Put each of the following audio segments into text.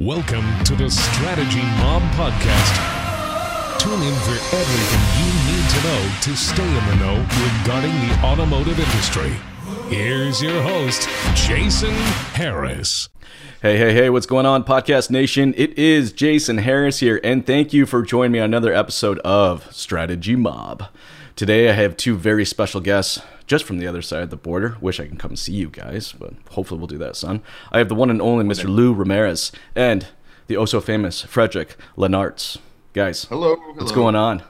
Welcome to the Strategy Mob Podcast. Tune in for everything you need to know to stay in the know regarding the automotive industry. Here's your host, Jason Harris. Hey, hey, hey, what's going on, Podcast Nation? It is Jason Harris here, and thank you for joining me on another episode of Strategy Mob. Today, I have two very special guests just from the other side of the border. Wish I can come see you guys, but hopefully we'll do that soon. I have the one and only Mr. Lou Ramirez and the oh so famous Frederick Lenartz. Guys, hello, What's going on?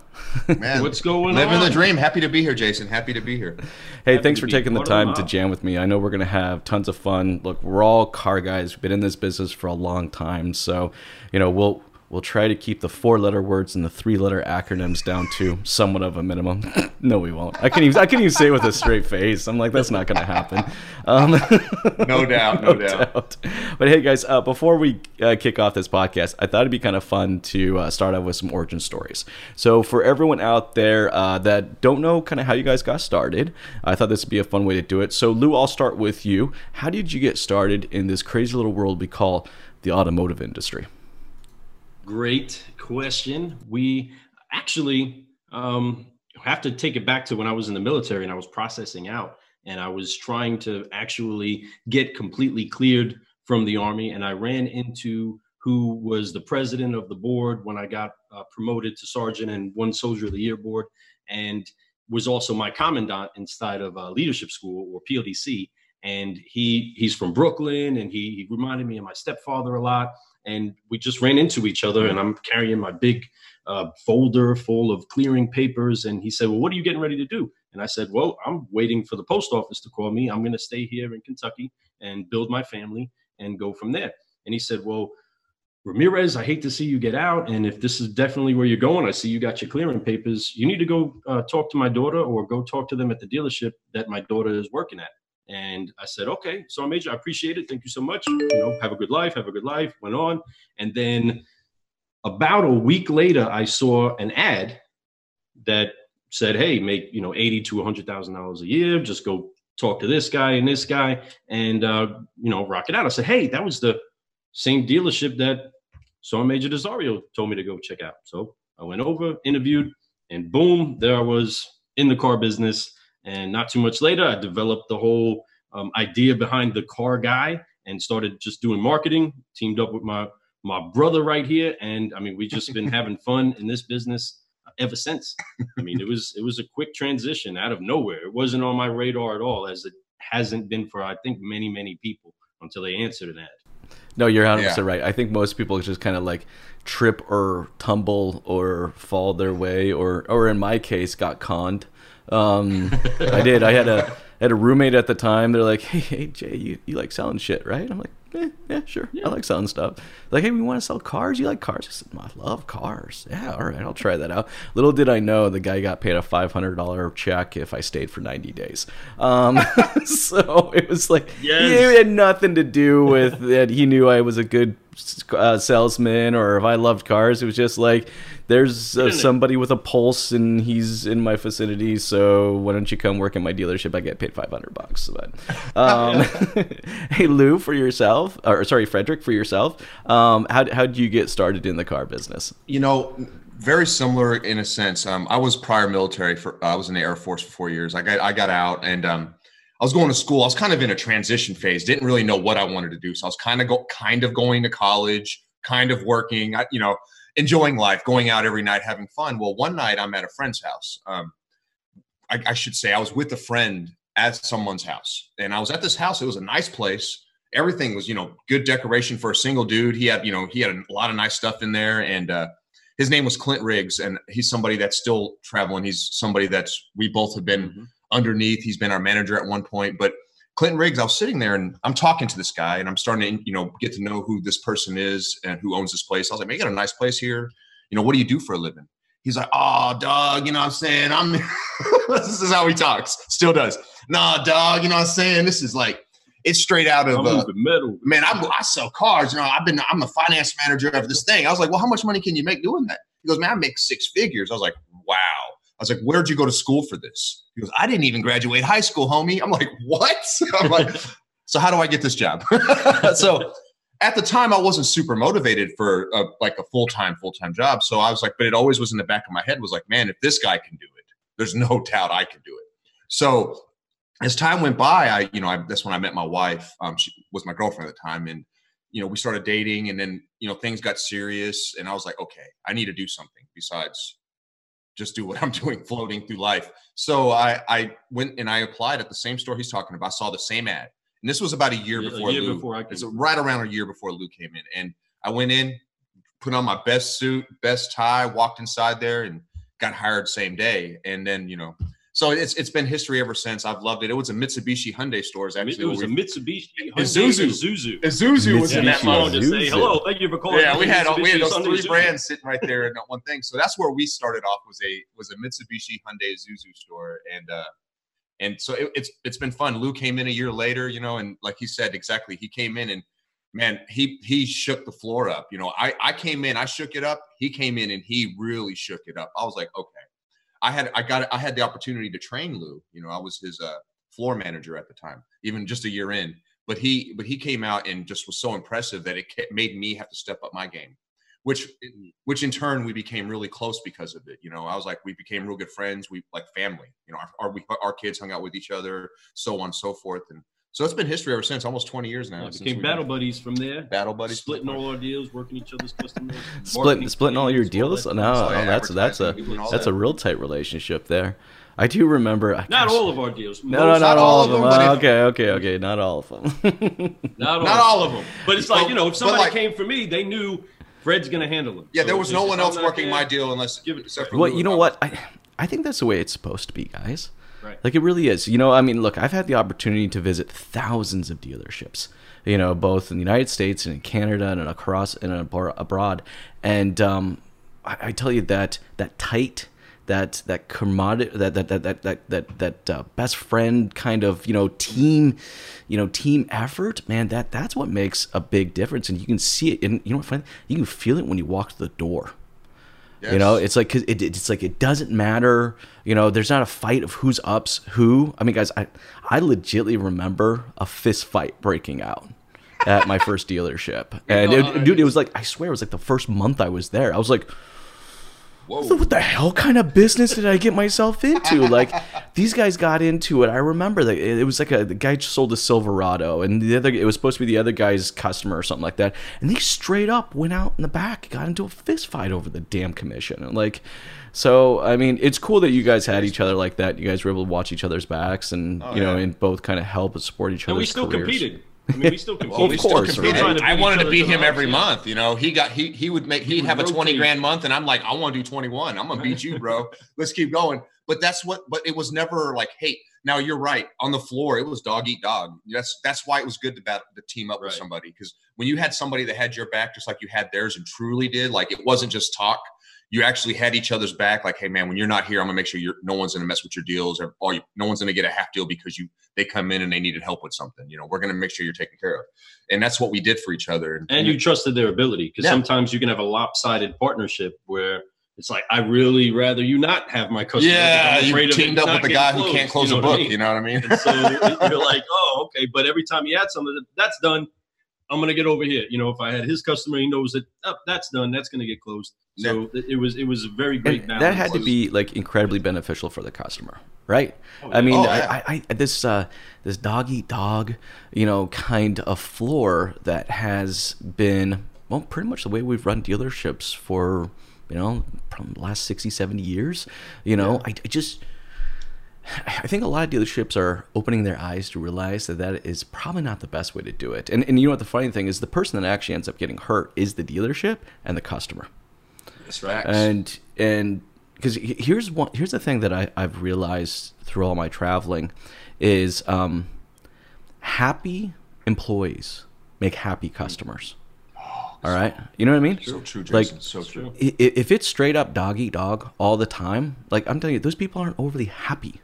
Man, what's going living on? Living the dream. Happy to be here, Jason. Happy to be here. Hey, Happy thanks for taking the time to jam with me. I know we're going to have tons of fun. Look, we're all car guys. We've been in this business for a long time, so you know we'll We'll try to keep the four letter words and the three letter acronyms down to somewhat of a minimum. no, we won't. I can even I can even say it with a straight face. I'm like, that's not going to happen. Um, no doubt, no, no doubt. doubt. But hey, guys, uh, before we uh, kick off this podcast, I thought it'd be kind of fun to uh, start out with some origin stories. So for everyone out there uh, that don't know kind of how you guys got started, I thought this would be a fun way to do it. So Lou, I'll start with you. How did you get started in this crazy little world we call the automotive industry? Great question. We actually um, have to take it back to when I was in the military and I was processing out and I was trying to actually get completely cleared from the Army. And I ran into who was the president of the board when I got uh, promoted to sergeant and one soldier of the year board and was also my commandant inside of uh, leadership school or PLDC. And he he's from Brooklyn and he, he reminded me of my stepfather a lot and we just ran into each other and i'm carrying my big uh, folder full of clearing papers and he said well what are you getting ready to do? And i said well i'm waiting for the post office to call me. I'm going to stay here in kentucky and build my family and go from there. And he said well ramirez i hate to see you get out and if this is definitely where you're going i see you got your clearing papers. You need to go uh, talk to my daughter or go talk to them at the dealership that my daughter is working at and I said, okay, so Major, I appreciate it. Thank you so much. You know, have a good life, have a good life. Went on. And then about a week later, I saw an ad that said, hey, make, you know, 80 to $100,000 a year. Just go talk to this guy and this guy and, uh, you know, rock it out. I said, hey, that was the same dealership that Sergeant Major Desario told me to go check out. So I went over, interviewed, and boom, there I was in the car business and not too much later, I developed the whole um, idea behind the car guy and started just doing marketing. Teamed up with my my brother right here, and I mean, we've just been having fun in this business ever since. I mean, it was it was a quick transition out of nowhere. It wasn't on my radar at all, as it hasn't been for I think many many people until they answered an ad. No, you're 100 yeah. right. I think most people just kind of like trip or tumble or fall their way, or or in my case, got conned um, I did. I had a I had a roommate at the time. They're like, "Hey, hey, Jay, you, you like selling shit, right?" I'm like, eh, "Yeah, sure. Yeah. I like selling stuff." Like, "Hey, we want to sell cars. You like cars?" I said, "I love cars. Yeah, all right, I'll try that out." Little did I know the guy got paid a five hundred dollar check if I stayed for ninety days. Um, so it was like yes. it had nothing to do with that. He knew I was a good uh, salesman or if I loved cars. It was just like there's uh, somebody with a pulse and he's in my vicinity, so why don't you come work in my dealership? I get paid 500 bucks. But um, hey, Lou, for yourself, or sorry, Frederick, for yourself, um, how how did you get started in the car business? You know, very similar in a sense. Um, I was prior military for uh, I was in the Air Force for four years. I got I got out and um, I was going to school. I was kind of in a transition phase. Didn't really know what I wanted to do. So I was kind of go, kind of going to college, kind of working. I, you know, enjoying life, going out every night, having fun. Well, one night I'm at a friend's house. Um, I, I should say I was with a friend at someone's house, and I was at this house. It was a nice place. Everything was, you know, good decoration for a single dude. He had, you know, he had a lot of nice stuff in there, and uh, his name was Clint Riggs, and he's somebody that's still traveling. He's somebody that's we both have been. Mm-hmm underneath. He's been our manager at one point, but Clinton Riggs, I was sitting there and I'm talking to this guy and I'm starting to, you know, get to know who this person is and who owns this place. I was like, man, you got a nice place here. You know, what do you do for a living? He's like, oh, dog, you know what I'm saying? I'm, this is how he talks, still does. Nah, dog, you know what I'm saying? This is like, it's straight out of uh, the middle. Man, I'm, I sell cars. You know, I've been, I'm a finance manager of this thing. I was like, well, how much money can you make doing that? He goes, man, I make six figures. I was like, wow. I was like, where'd you go to school for this? He goes, I didn't even graduate high school, homie. I'm like, what? I'm like, so how do I get this job? so at the time I wasn't super motivated for a, like a full time full time job. So I was like, but it always was in the back of my head was like, man, if this guy can do it, there's no doubt I can do it. So as time went by, I you know I, that's when I met my wife. Um, she was my girlfriend at the time, and you know we started dating, and then you know things got serious, and I was like, okay, I need to do something besides just do what I'm doing, floating through life. So I I went and I applied at the same store he's talking about. I saw the same ad and this was about a year before a year Lou. before I it's right around a year before Lou came in. And I went in, put on my best suit, best tie, walked inside there, and got hired same day. And then, you know, so it's it's been history ever since. I've loved it. It was a Mitsubishi Hyundai stores actually. It was a Mitsubishi Hyundai Isuzu. Isuzu. Isuzu was in that mode. to say hello. Thank you for calling. Yeah, we had all, we had those three brands sitting right there in that one thing. So that's where we started off was a was a Mitsubishi Hyundai Isuzu store, and uh, and so it, it's it's been fun. Lou came in a year later, you know, and like he said exactly, he came in and man, he he shook the floor up. You know, I I came in, I shook it up. He came in and he really shook it up. I was like, okay, I had I got I had the opportunity to train Lou. You know, I was his uh, floor manager at the time, even just a year in. But he but he came out and just was so impressive that it made me have to step up my game, which which in turn we became really close because of it. You know, I was like we became real good friends. We like family. You know, our our, we, our kids hung out with each other, so on and so forth, and so it's been history ever since. Almost twenty years now. Yeah, became we've battle buddies from there. battle buddies, Splitting all our deals, working each other's customers. Split, marketing splitting all your deals? No, stuff. Oh, yeah, no, that's that's a advertising, doing all that's that. a real tight relationship there. I do remember. I- Not gosh, all of our deals. No, no, Most- not, all of them. but Uh, okay, okay, okay, not all of them. Not all, Not all of them. But it's like you know, if somebody like- came for me, they knew Fred's going to handle them. Yeah, So there was no one else working my deal unless give it- except for well, Lou you know what? I I think that's the way it's supposed to be, guys. Right. Like it really is. You know, I mean, look, I've had the opportunity to visit thousands of dealerships. You know, both in the United States and in Canada and across and abroad. And um, I, I tell you that that tight, that that commodity, that that that that that that, uh, best friend kind of you know team, you know team effort, man. That that's what makes a big difference, and you can see it. And you know what? You can feel it when you walk to the door. You know, Yes. it's like 'cause it, it's like it doesn't matter. You know, there's not a fight of who's ups who. I mean, guys, I I legitly remember a fist fight breaking out at my first dealership, and it, dude, it was like I swear it was like the first month I was there. I was like, Whoa. what the hell kind of business did I get myself into? Like these guys got into it. I remember that it was like a the guy sold a Silverado, and the other it was supposed to be the other guy's customer or something like that. And they straight up went out in the back, got into a fist fight over the damn commission. And like, so I mean, it's cool that you guys had each other like that. You guys were able to watch each other's backs, and oh, you know, yeah. and both kind of help and support each other. And we still careers. competed. I mean, we still competed. Well, we Of still course, competed. right. I wanted to beat him every Yeah. month. You know, he got he he would make he'd would have a twenty rotate. grand month, and I'm like, I want to do twenty one. I'm gonna beat you, bro. Let's keep going. But that's what. But it was never like, hey. Now you're right. On the floor, it was dog eat dog. That's that's why it was good to bat, to team up with somebody because when you had somebody that had your back just like you had theirs and truly did, like it wasn't just talk. You actually had each other's back. Like, hey man, when you're not here, I'm gonna make sure you're no one's gonna mess with your deals or, or you, no one's gonna get a half deal because you they come in and they needed help with something. You know, we're gonna make sure you're taken care of, and that's what we did for each other. and you trusted their ability because Yeah. sometimes you can have a lopsided partnership where it's like I really rather you not have my customer. Yeah, you afraid of it teamed up with the guy getting who can't close you a know I book. mean? You know what I mean? And so you're like, oh, okay. But every time you add something, that's done. I'm gonna get over here. You know, if I had his customer, he knows that oh, that's done. That's gonna get closed. So it it was it was a very great that had to be like incredibly beneficial for the customer, right? Oh, I mean, Oh, yeah. I, I, I, this uh, this dog eat dog, you know, kind of floor that has been well, pretty much the way we've run dealerships for you know, from the last 60, 70 years. You know, I, I just. I think a lot of dealerships are opening their eyes to realize that that is probably not the best way to do it. And, and you know what the funny thing is? The person that actually ends up getting hurt is the dealership and the customer That's facts. and and because here's one here's the thing that I, I've realized through all my traveling is um, happy employees make happy customers all right you know what i mean so true, like Jason. so true. if it's straight up dog eat dog all the time like i'm telling you those people aren't overly happy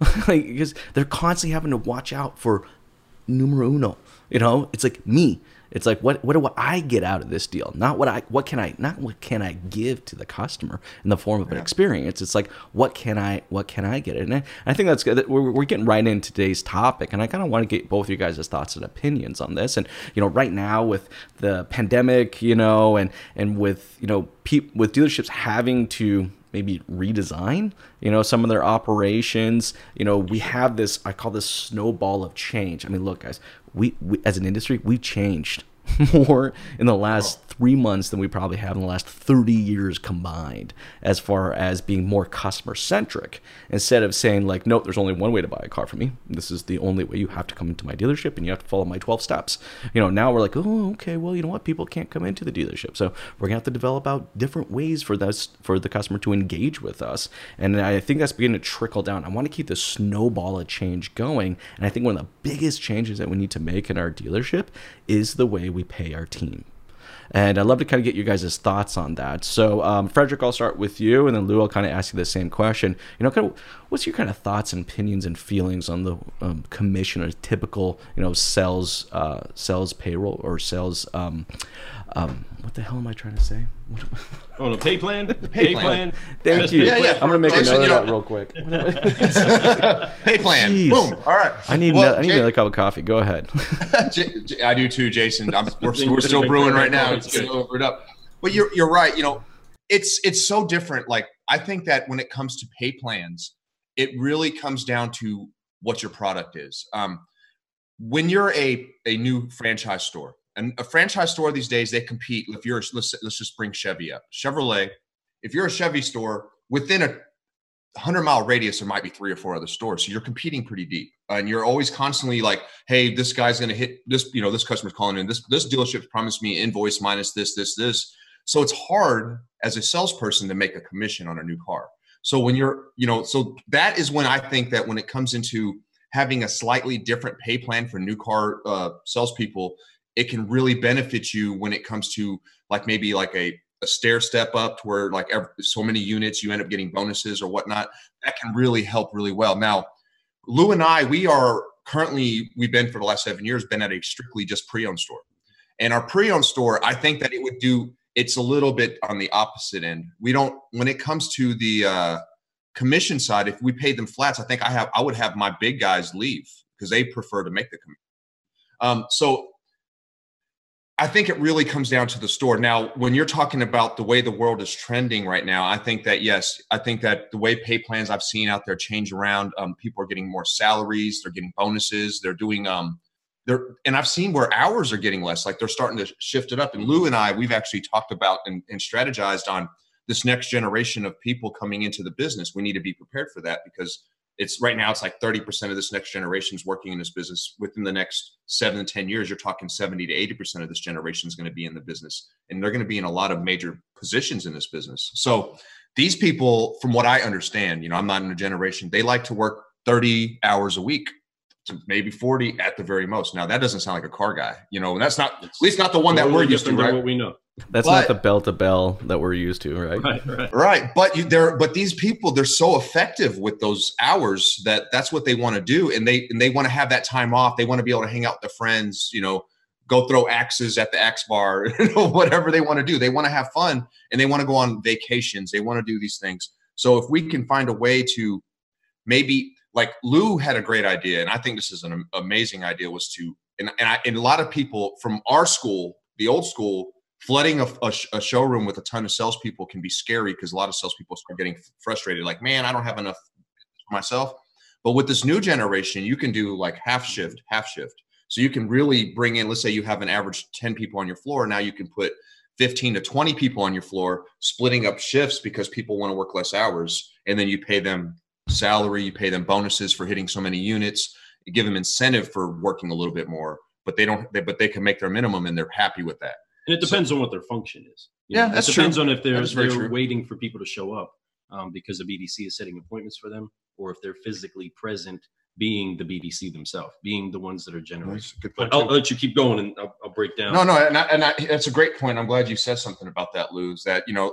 like because they're constantly having to watch out for numero uno you know it's like me It's like what what do I get out of this deal? Not what I what can I not what can I give to the customer in the form of an experience. It's like what can I what can I get? And I, I think that's good. We're, we're getting right into today's topic, and I kind of want to get both of you guys' thoughts and opinions on this. And you know, right now with the pandemic, you know, and and with you know, pe- with dealerships having to maybe redesign you know some of their operations. You know we have this i call this snowball of change. I mean look guys we, we as an industry we've changed more in the last three months than we probably have in the last 30 years combined as far as being more customer centric instead of saying like nope there's only one way to buy a car from me. This is the only way you have to come into my dealership and you have to follow my 12 steps. You know now we're like oh okay well you know what? People can't come into the dealership. So we're gonna have to develop out different ways for this for the customer to engage with us. And i think that's beginning to trickle down. I want to keep the snowball of change going. And i think one of the biggest changes that we need to make in our dealership is the way we pay our team and I'd love to kind of get you guys' thoughts on that. So, um, Frederick, I'll start with you, and then Lou, I'll kind of ask you the same question. You know, kind of what's your kind of thoughts and opinions and feelings on the um, commission or typical, you know, sales uh, sales payroll or sales um, um, what the hell am I trying to say? Oh, the pay plan. The pay, pay plan. plan. Thank you. Yeah, yeah. I'm gonna make a note of that real quick. pay plan. Jeez. Boom. All right. I need well, I need another cup of coffee. Go ahead. I do too, Jason. I'm, we're, we're still brewing right now. It's still it up. But you're you're right. You know, it's it's so different. Like I think that when it comes to pay plans, it really comes down to what your product is. Um, when you're a a new franchise store and a franchise store these days, they compete. If you're, let's, let's just bring Chevy up. Chevrolet, if you're a Chevy store within a 100 mile radius, there might be three or four other stores. So you're competing pretty deep. And you're always constantly like, hey, this guy's going to hit this, you know, this customer's calling in. This, this dealership promised me invoice minus this, this, this. So it's hard as a salesperson to make a commission on a new car. So when you're, you know, so that is when I think that when it comes into having a slightly different pay plan for new car uh, salespeople, it can really benefit you when it comes to like maybe like a, a stair step up to where like every, so many units you end up getting bonuses or whatnot. That can really help really well. Now lou and i we are currently we've been for the last seven years been at a strictly just pre-owned store. And our pre-owned store i think that it would do it's a little bit on the opposite end. We don't when it comes to the uh, commission side if we paid them flats i think i have i would have my big guys leave because they prefer to make the commission um, so I think it really comes down to the store. Now, when you're talking about the way the world is trending right now, I think that yes, I think that the way pay plans I've seen out there change around. Um, people are getting more salaries, they're getting bonuses, they're doing um, they're and I've seen where hours are getting less. Like they're starting to shift it up. And Lou and I, we've actually talked about and, and strategized on this next generation of people coming into the business. We need to be prepared for that because it's right now it's like 30% of this next generation is working in this business. Within the next seven to 10 years you're talking 70 to 80% of this generation is going to be in the business. And they're going to be in a lot of major positions in this business. So these people from what i understand you know i'm not in a generation they like to work 30 hours a week to maybe 40 at the very most. Now that doesn't sound like a car guy you know and that's not at least not the one that we're used to right? what we know that's but, not the bell to bell that we're used to, right? Right, right. right. But you, they're but these people they're so effective with those hours that that's what they want to do, and they and they want to have that time off. They want to be able to hang out with their friends, you know, go throw axes at the axe bar, you know, whatever they want to do. They want to have fun and they want to go on vacations. They want to do these things. So if we can find a way to maybe like Lou had a great idea, and I think this is an amazing idea, was to and and, I, and a lot of people from our school, the old school flooding a, a, a, showroom with a ton of salespeople can be scary because a lot of salespeople start getting frustrated. Like, man, I don't have enough for myself. But with this new generation, you can do like half shift, half shift. So you can really bring in, let's say you have an average 10 people on your floor. Now you can put 15 to 20 people on your floor, splitting up shifts because people want to work less hours. And then you pay them salary, you pay them bonuses for hitting so many units, you give them incentive for working a little bit more, but they don't, they, but they can make their minimum and they're happy with that. And it depends so, on what their function is. You yeah, know, that's it depends true. on if they're, they're true. waiting for people to show up um, because the BDC is setting appointments for them, or if they're physically present, being the BDC themselves, being the ones that are generating. Good point. I'll, I'll, let you keep going, and I'll, I'll break down. No, no, and, I, and I, that's a great point. I'm glad you said something about that, Lou. Is that you know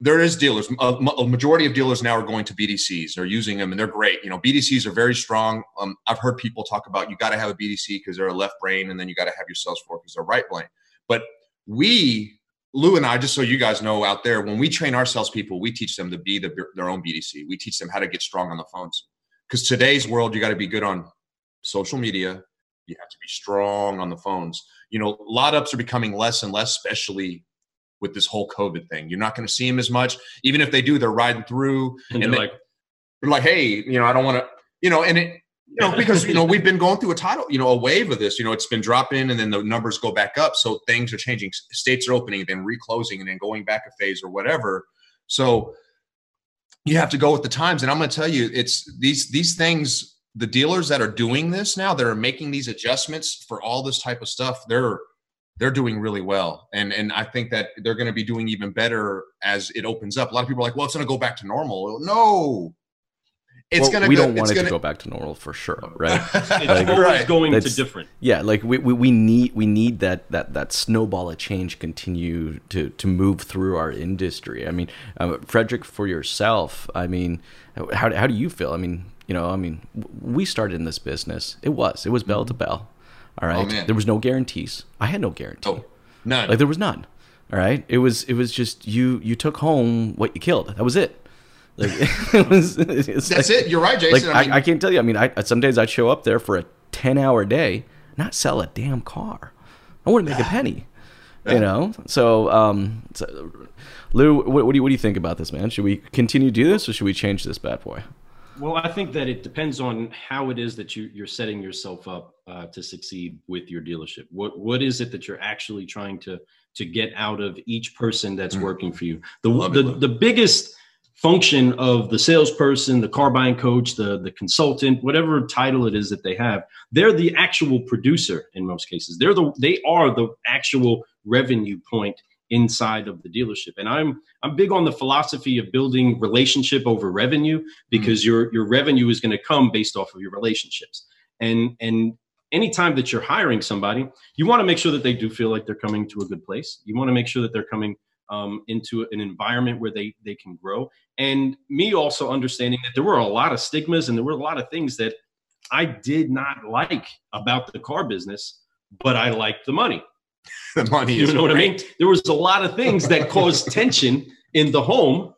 there is dealers. A, a, majority of dealers now are going to BDCs. They're using them, and they're great. You know, BDCs are very strong. Um, I've heard people talk about you got to have a BDC because they're a left brain, and then you got to have your sales floor because they're right brain. But we, Lou and I, just so you guys know out there, when we train our salespeople, we teach them to be the, their own BDC. We teach them how to get strong on the phones because today's world, you got to be good on social media. You have to be strong on the phones. You know, lot ups are becoming less and less, especially with this whole COVID thing. You're not going to see them as much. Even if they do, they're riding through and, and they're they, like, they're like, hey, you know, I don't want to, you know, and it, you know, because you know we've been going through a title, you know, a wave of this. You know, it's been dropping, and then the numbers go back up. So things are changing. States are opening, then reclosing, and then going back a phase or whatever. So you have to go with the times. And I'm going to tell you, it's these these things. The dealers that are doing this now, that are making these adjustments for all this type of stuff, they're they're doing really well. And and I think that they're going to be doing even better as it opens up. A lot of people are like, well, it's going to go back to normal. No. It's well, gonna we go, don't want it gonna... to go back to normal for sure, right? it's like, always right. going to different. Yeah, like we, we, we need we need that that that snowball of change continue to to move through our industry. I mean, um, Frederick, for yourself, I mean, how how do you feel? I mean, you know, I mean, we started in this business. It was it was bell to bell all right. Oh, there was no guarantees. I had no guarantee. Oh, none. Like there was none. All right. It was it was just you you took home what you killed. That was it. Like it was. That's like, it. You're right, Jason. Like, I, mean, I, I, can't tell you. I mean, I some days I'd show up there for a ten hour day, not sell a damn car. I wouldn't make a penny. You know. So, um, so, Lou, what, what do you what do you think about this, man? Should we continue to do this, or should we change this bad boy? Well, I think that it depends on how it is that you, you're setting yourself up uh, to succeed with your dealership. What what is it that you're actually trying to to get out of each person that's mm. working for you? The the, the biggest function of the salesperson, the car buying coach, the the consultant, whatever title it is that they have, they're the actual producer in most cases. They're the they are the actual revenue point inside of the dealership. And I'm I'm big on the philosophy of building relationship over revenue because mm-hmm. your your revenue is going to come based off of your relationships. And and anytime that you're hiring somebody, you want to make sure that they do feel like they're coming to a good place. You want to make sure that they're coming um, into an environment where they they can grow. And me also understanding that there were a lot of stigmas and there were a lot of things that I did not like about the car business, but I liked the money. the money. You know great. what I mean? There was a lot of things that caused tension in the home,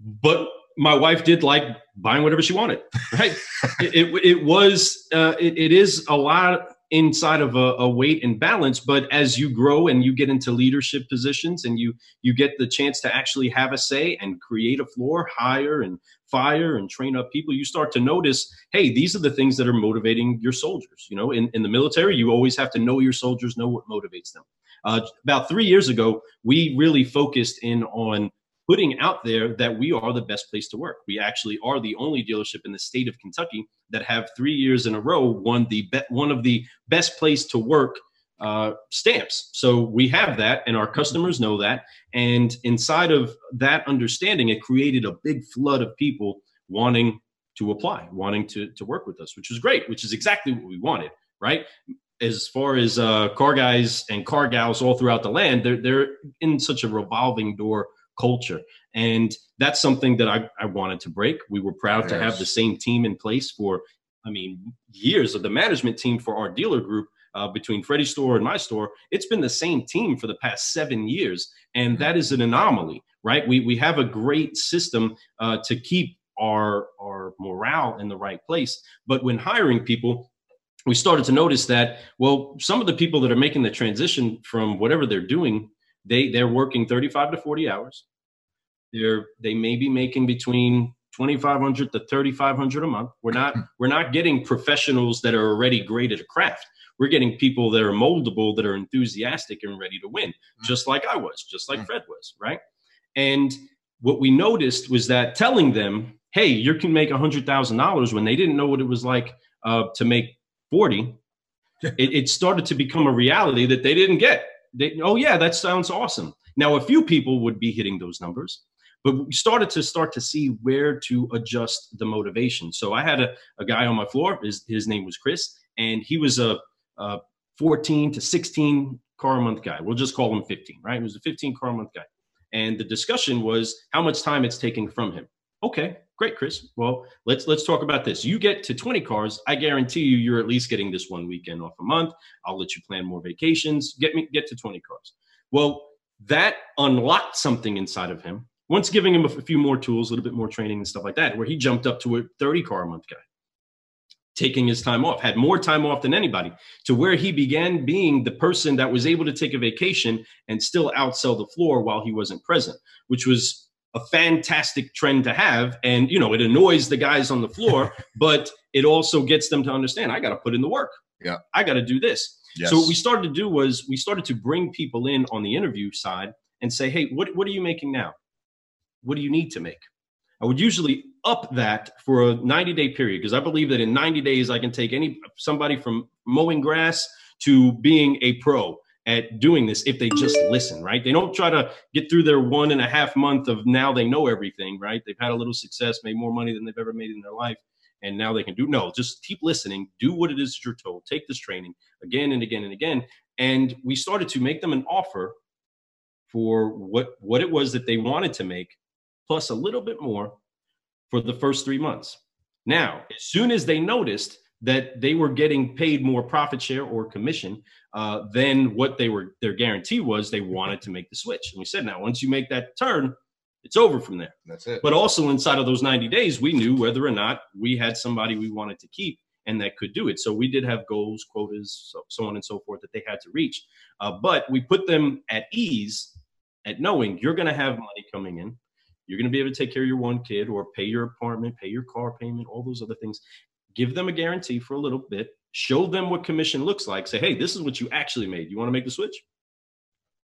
but my wife did like buying whatever she wanted. Right? it, it, it was uh, it, it is a lot inside of a, a, weight and balance but as you grow and you get into leadership positions and you you get the chance to actually have a say and create a floor hire and fire and train up people you start to notice hey these are the things that are motivating your soldiers. You know in, in the military you always have to know your soldiers know what motivates them. Uh, about three years ago we really focused in on putting out there that we are the best place to work. We actually are the only dealership in the state of Kentucky that have three years in a row won the be- one of the best place to work uh, stamps. So we have that, and our customers know that. And inside of that understanding, it created a big flood of people wanting to apply, wanting to to work with us, which was great, which is exactly what we wanted, right? As far as uh, car guys and car gals all throughout the land, they're they're in such a revolving door culture. And that's something that I, I wanted to break. We were proud yes. to have the same team in place for, I mean, years of the management team for our dealer group. Uh, between Freddie's store and my store, it's been the same team for the past seven years, and mm-hmm. that is an anomaly, right? We we have a great system uh, to keep our our morale in the right place, but when hiring people, we started to notice that well, some of the people that are making the transition from whatever they're doing they they're working 35 to 40 hours. They're they may be making between 2500 to 3500 a month. We're not we're not getting professionals that are already great at a craft. We're getting people that are moldable that are enthusiastic and ready to win mm-hmm. just like i was just like mm-hmm. fred was right? And what we noticed was that telling them hey you can make $100000 when they didn't know what it was like uh, to make 40 it, it started to become a reality that they didn't get they, oh yeah, that sounds awesome. Now a few people would be hitting those numbers, but we started to start to see where to adjust the motivation. So I had a, a guy on my floor. His his name was Chris, and he was a, a 14 to 16 car a month guy. We'll just call him 15, right? He was a 15 car a month guy. and the discussion was how much time it's taking from him. Okay, great, Chris. Well, let's let's talk about this. You get to 20 cars, I guarantee you, you're at least getting this one weekend off a month. I'll let you plan more vacations. Get me get to 20 cars. Well, that unlocked something inside of him. Once giving him a few more tools, a little bit more training and stuff like that, where he jumped up to a 30 car a month guy taking his time off, had more time off than anybody, to where he began being the person that was able to take a vacation and still outsell the floor while he wasn't present, which was a fantastic trend to have. And, you know, it annoys the guys on the floor, but it also gets them to understand I got to put in the work. Yeah. I got to do this. Yes. So what we started to do was we started to bring people in on the interview side and say, hey, what, what are you making now? What do you need to make? I would usually up that for a 90 day period because I believe that in 90 days I can take any somebody from mowing grass to being a pro at doing this if they just listen, right? They don't try to get through their one and a half month of now they know everything, right? They've had a little success, made more money than they've ever made in their life, and now they can do no, just keep listening, do what it is you're told, take this training again and again and again. And we started to make them an offer for what what it was that they wanted to make plus a little bit more for the first three months. Now, as soon as they noticed that they were getting paid more profit share or commission uh, than what they were, their guarantee was, they wanted to make the switch. And we said, now, once you make that turn, it's over from there. That's it. But also inside of those 90 days, we knew whether or not we had somebody we wanted to keep and that could do it. So we did have goals, quotas, so, so on and so forth that they had to reach. Uh, but we put them at ease at knowing you're going to have money coming in. You're going to be able to take care of your one kid or pay your apartment, pay your car payment, all those other things. Give them a guarantee for a little bit. Show them what commission looks like. Say, hey, this is what you actually made. You want to make the switch?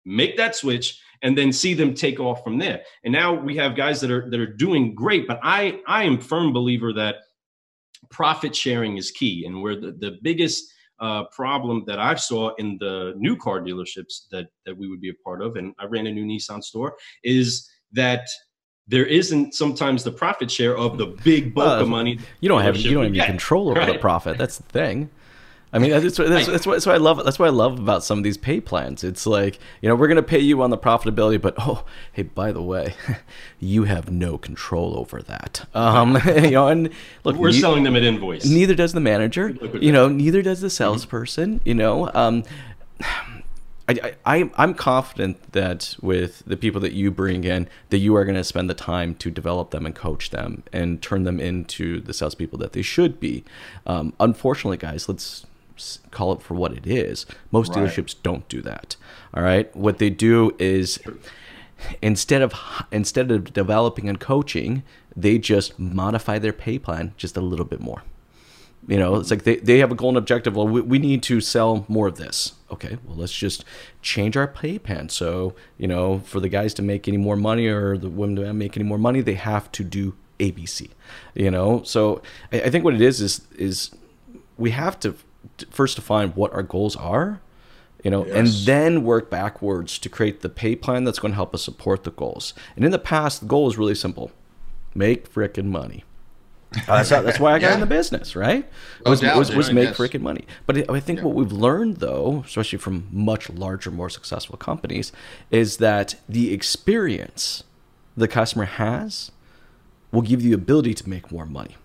Make that switch and then see them take off from there. And now we have guys that are that are doing great. But I I am firm believer that profit sharing is key. And where the, the biggest uh, problem that I saw in the new car dealerships that that we would be a part of, and I ran a new Nissan store, is that there isn't sometimes the profit share of the big bulk uh, of money. You don't have you don't have any control over right. the profit. That's the thing. I mean, that's, that's, that's, what, that's what I love. That's what I love about some of these pay plans. It's like, you know, we're going to pay you on the profitability, but oh, hey, by the way, you have no control over that. Um, you know, and look, we're selling them an invoice. Neither does the manager. You know, neither does the salesperson. You know, um, I, I, I'm confident that with the people that you bring in, that you are going to spend the time to develop them and coach them and turn them into the salespeople that they should be. Um, unfortunately, guys, let's call it for what it is. Most right. dealerships don't do that. All right, what they do is instead of instead of developing and coaching, they just modify their pay plan just a little bit more. You know, it's like they, they have a goal and objective. Well, we, we need to sell more of this. Okay, well, let's just change our pay plan. So, you know, for the guys to make any more money or the women to make any more money, they have to do ABC. You know, so I, I think what it is is is we have to first define what our goals are you know, yes. and then work backwards to create the pay plan that's going to help us support the goals. And in the past, the goal is really simple: make freaking money. Uh, that's, how, that's why I got yeah. in the business, right? Was, doubt, was, was make yes. freaking money. But I think yeah. what we've learned, though, especially from much larger, more successful companies, is that the experience the customer has will give you the ability to make more money.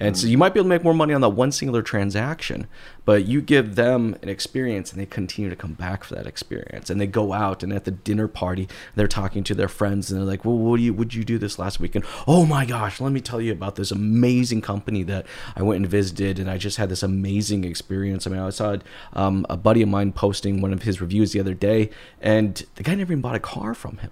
And so you might be able to make more money on that one singular transaction, but you give them an experience and they continue to come back for that experience. And they go out and at the dinner party, they're talking to their friends and they're like, Well, what do you would you do this last weekend? Oh my gosh, let me tell you about this amazing company that I went and visited and I just had this amazing experience. I mean, I saw um, a buddy of mine posting one of his reviews the other day, and the guy never even bought a car from him.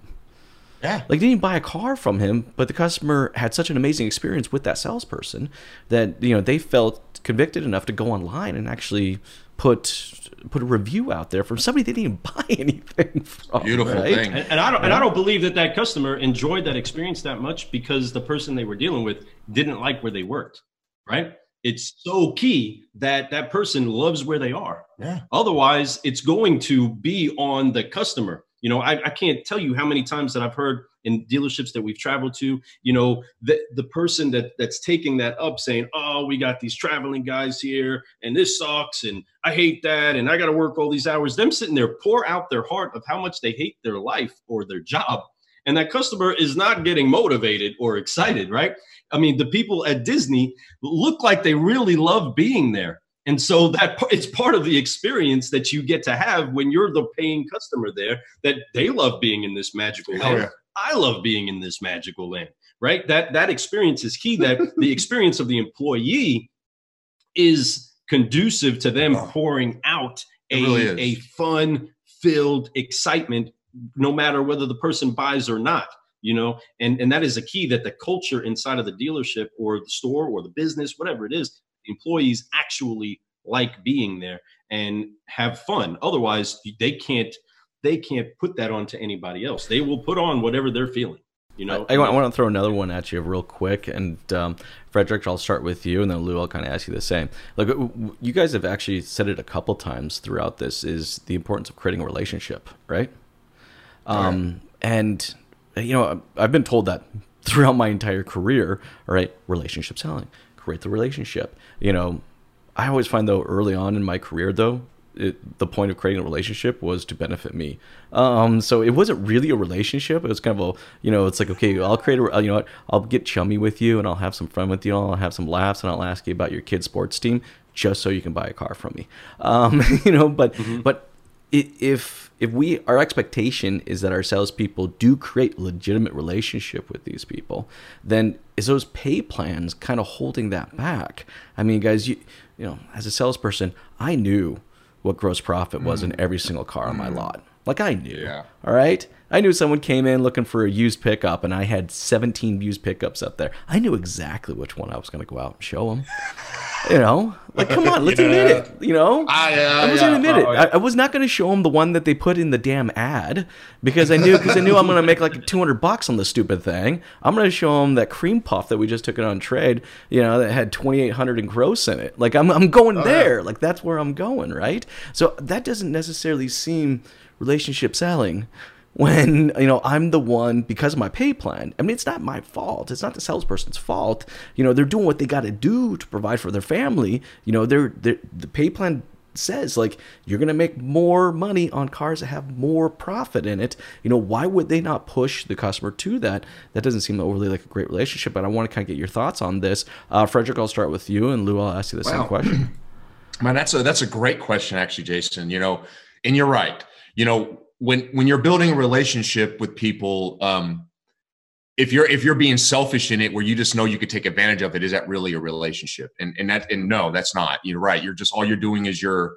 Yeah. Like, didn't buy a car from him, but the customer had such an amazing experience with that salesperson that, you know, they felt convicted enough to go online and actually put put a review out there from somebody they didn't even buy anything from. Beautiful right? thing. And, and, I don't and I don't believe that that customer enjoyed that experience that much because the person they were dealing with didn't like where they worked, right? It's so key that that person loves where they are. Yeah. Otherwise, it's going to be on the customer you know, I, I can't tell you how many times that I've heard in dealerships that we've traveled to, you know, the, the person that that's taking that up saying, oh, we got these traveling guys here and this sucks and I hate that and I got to work all these hours. Them sitting there pour out their heart of how much they hate their life or their job. and that customer is not getting motivated or excited, right? I mean, the people at Disney look like they really love being there. And so that it's part of the experience that you get to have when you're the paying customer there that they love being in this magical land. Yeah. I love being in this magical land, right? That that experience is key that the experience of the employee is conducive to them pouring out a, really a fun filled excitement no matter whether the person buys or not you know and and that is a key that the culture inside of the dealership or the store or the business whatever it is employees actually like being there and have fun. Otherwise they can't they can't put that on to anybody else. They will put on whatever they're feeling you know? I, I want to throw another one at you real quick and um, frederick i'll start with you and then lou i'll kind of ask you the same. Like you guys have actually said it a couple times throughout this is the importance of creating a relationship right? Um, and you know, I've been told that throughout my entire career. All right, relationship selling, create the relationship. You know, I always find though early on in my career though, it, the point of creating a relationship was to benefit me. Um, so it wasn't really a relationship. It was kind of a, you know, it's like, okay, I'll create a, you know what, I'll get chummy with you and I'll have some fun with you. And I'll have some laughs and I'll ask you about your kid's sports team just so you can buy a car from me. Um, you know, but, mm-hmm. but if if we our expectation is that our salespeople do create legitimate relationship with these people, then is those pay plans kind of holding that back? I mean, guys, you you know, as a salesperson, I knew what gross profit was mm. in every single car on my mm. lot. Like I knew. Yeah. All right. I knew someone came in looking for a used pickup, and I had 17 used pickups up there. I knew exactly which one I was going to go out and show them. You know, like come on, let's yeah. admit it. You know, I, uh, I was yeah, gonna admit it. I, I, was not going to show them the one that they put in the damn ad because I knew because I knew I'm going to make like 200 bucks on the stupid thing. I'm going to show them that cream puff that we just took it on trade. You know, that had 2,800 in gross in it. Like I'm I'm going oh, there. Yeah. Like that's where I'm going, right? So that doesn't necessarily seem relationship selling when you know I'm the one because of my pay plan. I mean, it's not my fault. It's not the salesperson's fault. You know, they're doing what they got to do to provide for their family. You know, they're, they're the pay plan says like you're going to make more money on cars that have more profit in it you know why would they not push the customer to that that doesn't seem overly like a great relationship but i want to kind of get your thoughts on this uh, frederick i'll start with you and lou i'll ask you the wow. same question man that's a that's a great question actually jason you know and you're right you know when when you're building a relationship with people um if you're if you're being selfish in it where you just know you could take advantage of it is that really a relationship? And and that and no that's not. You're right. You're just all you're doing is you're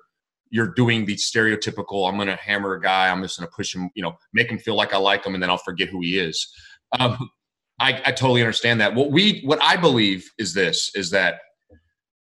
you're doing the stereotypical i'm gonna hammer a guy. I'm just gonna push him you know make him feel like i like him and then i'll forget who he is. Um, I, I totally understand that. What we what i believe is this is that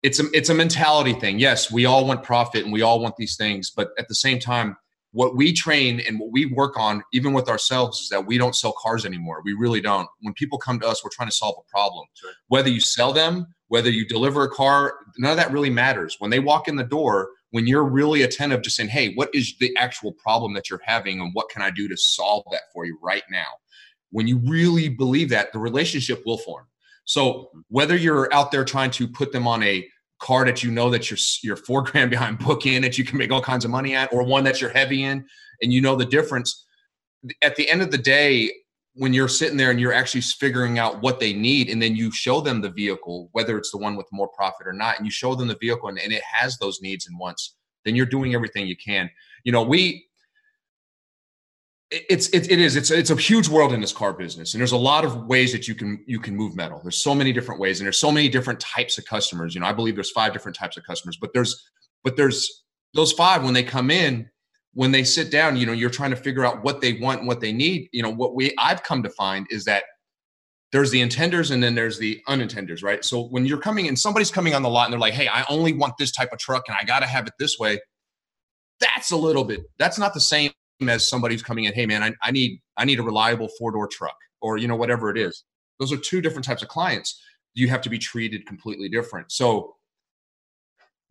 it's a it's a mentality thing. Yes we all want profit and we all want these things but at the same time what we train and what we work on, even with ourselves, is that we don't sell cars anymore. We really don't. When people come to us, we're trying to solve a problem. Sure. Whether you sell them, whether you deliver a car, none of that really matters. When they walk in the door, when you're really attentive to saying, hey, what is the actual problem that you're having and what can I do to solve that for you right now? When you really believe that, the relationship will form. So mm-hmm. whether you're out there trying to put them on a car that you know that you're you're four grand behind book in that you can make all kinds of money at, or one that you're heavy in and you know the difference. At the end of the day, when you're sitting there and you're actually figuring out what they need, and then you show them the vehicle, whether it's the one with more profit or not, and you show them the vehicle and, and it has those needs and wants, then you're doing everything you can. You know, we it's it, it is. It's it's a huge world in this car business and there's a lot of ways that you can you can move metal. There's so many different ways and there's so many different types of customers. You know i believe there's five different types of customers but there's but there's those five when they come in when they sit down you know you're trying to figure out what they want and what they need. You know what we i've come to find is that there's the intenders and then there's the unintenders right? So when you're coming in somebody's coming on the lot and they're like hey i only want this type of truck and i got to have it this way that's a little bit that's not the same as somebody who's coming in, hey man, I, I need I need a reliable four door truck, or you know whatever it is. Those are two different types of clients. You have to be treated completely different. So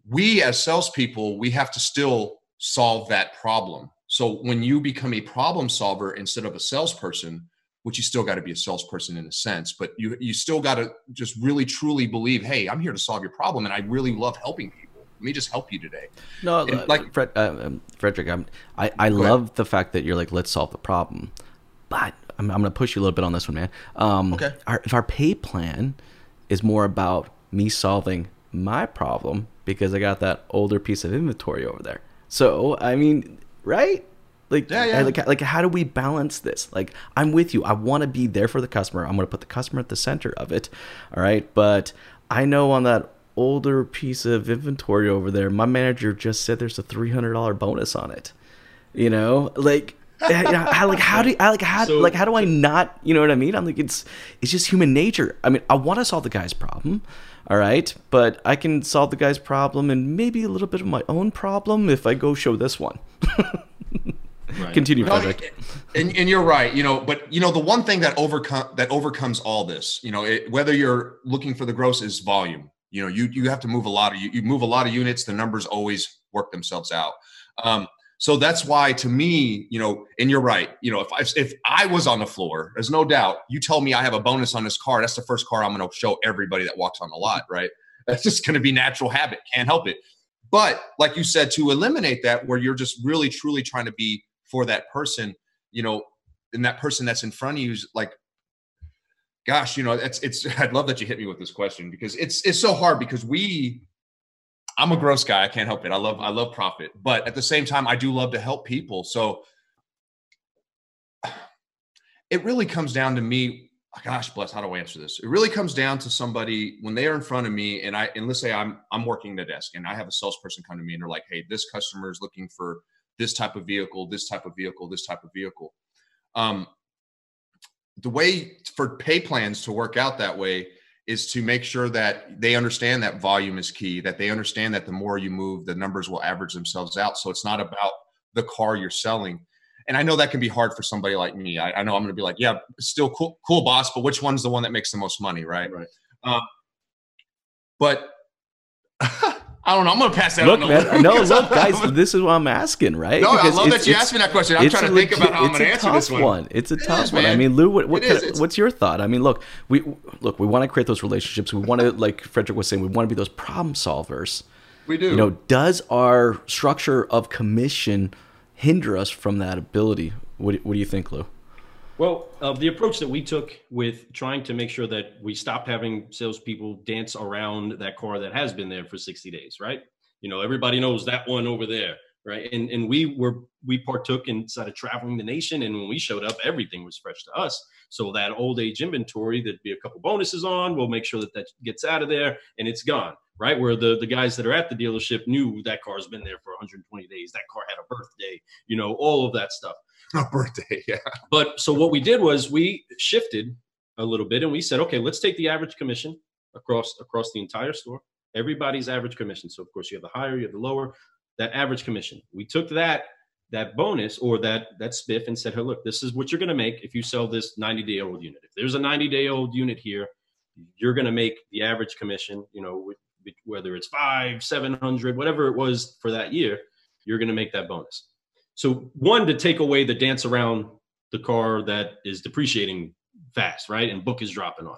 we as salespeople, we have to still solve that problem. So when you become a problem solver instead of a salesperson, which you still got to be a salesperson in a sense, but you you still got to just really truly believe, hey, I'm here to solve your problem, and I really love helping people let me just help you today. No, and uh, like Fred, uh, um, Frederick, I'm, I I love ahead. the fact that you're like, let's solve the problem. But I'm, I'm going to push you a little bit on this one, man. Um, Okay. Our, if our pay plan is more about me solving my problem because I got that older piece of inventory over there. So I mean, right? Like, Yeah, yeah. like, like, how do we balance this? Like, I'm with you. I want to be there for the customer. I'm going to put the customer at the center of it. All right, but I know on that older piece of inventory over there, my manager just said there's a three hundred dollar bonus on it. You know, like. how, like how do I like how So- like how do I not you know what I mean? I'm like it's it's just human nature. I mean I want to solve the guy's problem, all right, but I can solve the guy's problem and maybe a little bit of my own problem if I go show this one. Right. Continue, No, Frederick. and, and you're right you know but you know the one thing that overcome that overcomes all this you know it, whether you're looking for the gross is volume you know you you have to move a lot of you, move a lot of units the numbers always work themselves out. Um so that's why to me you know and you're right you know if i if i was on the floor there's no doubt you tell me i have a bonus on this car that's the first car i'm going to show everybody that walks on the lot right? That's just going to be natural habit can't help it. But like you said to eliminate that where you're just really truly trying to be for that person you know and that person that's in front of you is like gosh you know it's it's i'd love that you hit me with this question because it's it's so hard because we i'm a gross guy. I can't help it. I love i love profit but at the same time i do love to help people. So it really comes down to me gosh bless how do i answer this? It really comes down to somebody when they are in front of me and i and let's say i'm i'm working the desk and i have a salesperson come to me and they're like hey this customer is looking for this type of vehicle this type of vehicle this type of vehicle. Um the way for pay plans to work out that way is to make sure that they understand that volume is key that they understand that the more you move the numbers will average themselves out so it's not about the car you're selling and I know that can be hard for somebody like me. I, I know I'm going to be like, yeah, still cool, cool, boss, but which one's the one that makes the most money, right? Right. Um, but I don't know. I'm going to pass that. Look, on man. No, look, guys. This is what I'm asking, right? No, I Because love it's- that you asked me that question. I'm trying to a think about how I'm going to it's a answer this tough one. It's a It tough is, one. I mean, Lou, what, what is. of- what's your thought? I mean, look, we look, we want to create those relationships. We want to, like Frederick was saying, we want to be those problem solvers. We do. You know, does our structure of commission hinder us from that ability? What, what do you think, Lou? Well, uh, the approach that we took with trying to make sure that we stopped having salespeople dance around that car that has been there for 60 days, right? You know, everybody knows that one over there, right? And and we were we partook inside of traveling the nation, and when we showed up, everything was fresh to us. So that old age inventory, there'd be a couple bonuses on. We'll make sure that that gets out of there, and it's gone, right? Where the the guys that are at the dealership knew that car's been there for 120 days. That car had a birthday, you know, all of that stuff. A birthday, yeah. But so what we did was we shifted a little bit and we said, okay, let's take the average commission across across the entire store. Everybody's average commission. So of course you have the higher, you have the lower, that average commission. We took that that bonus or that that spiff and said, hey, look, this is what you're going to make if you sell this 90 day old unit. If there's a 90 day old unit here, you're going to make the average commission. You know, whether it's five, seven hundred, whatever it was for that year, you're going to make that bonus. So one to take away the dance around the car that is depreciating fast, right? And book is dropping on.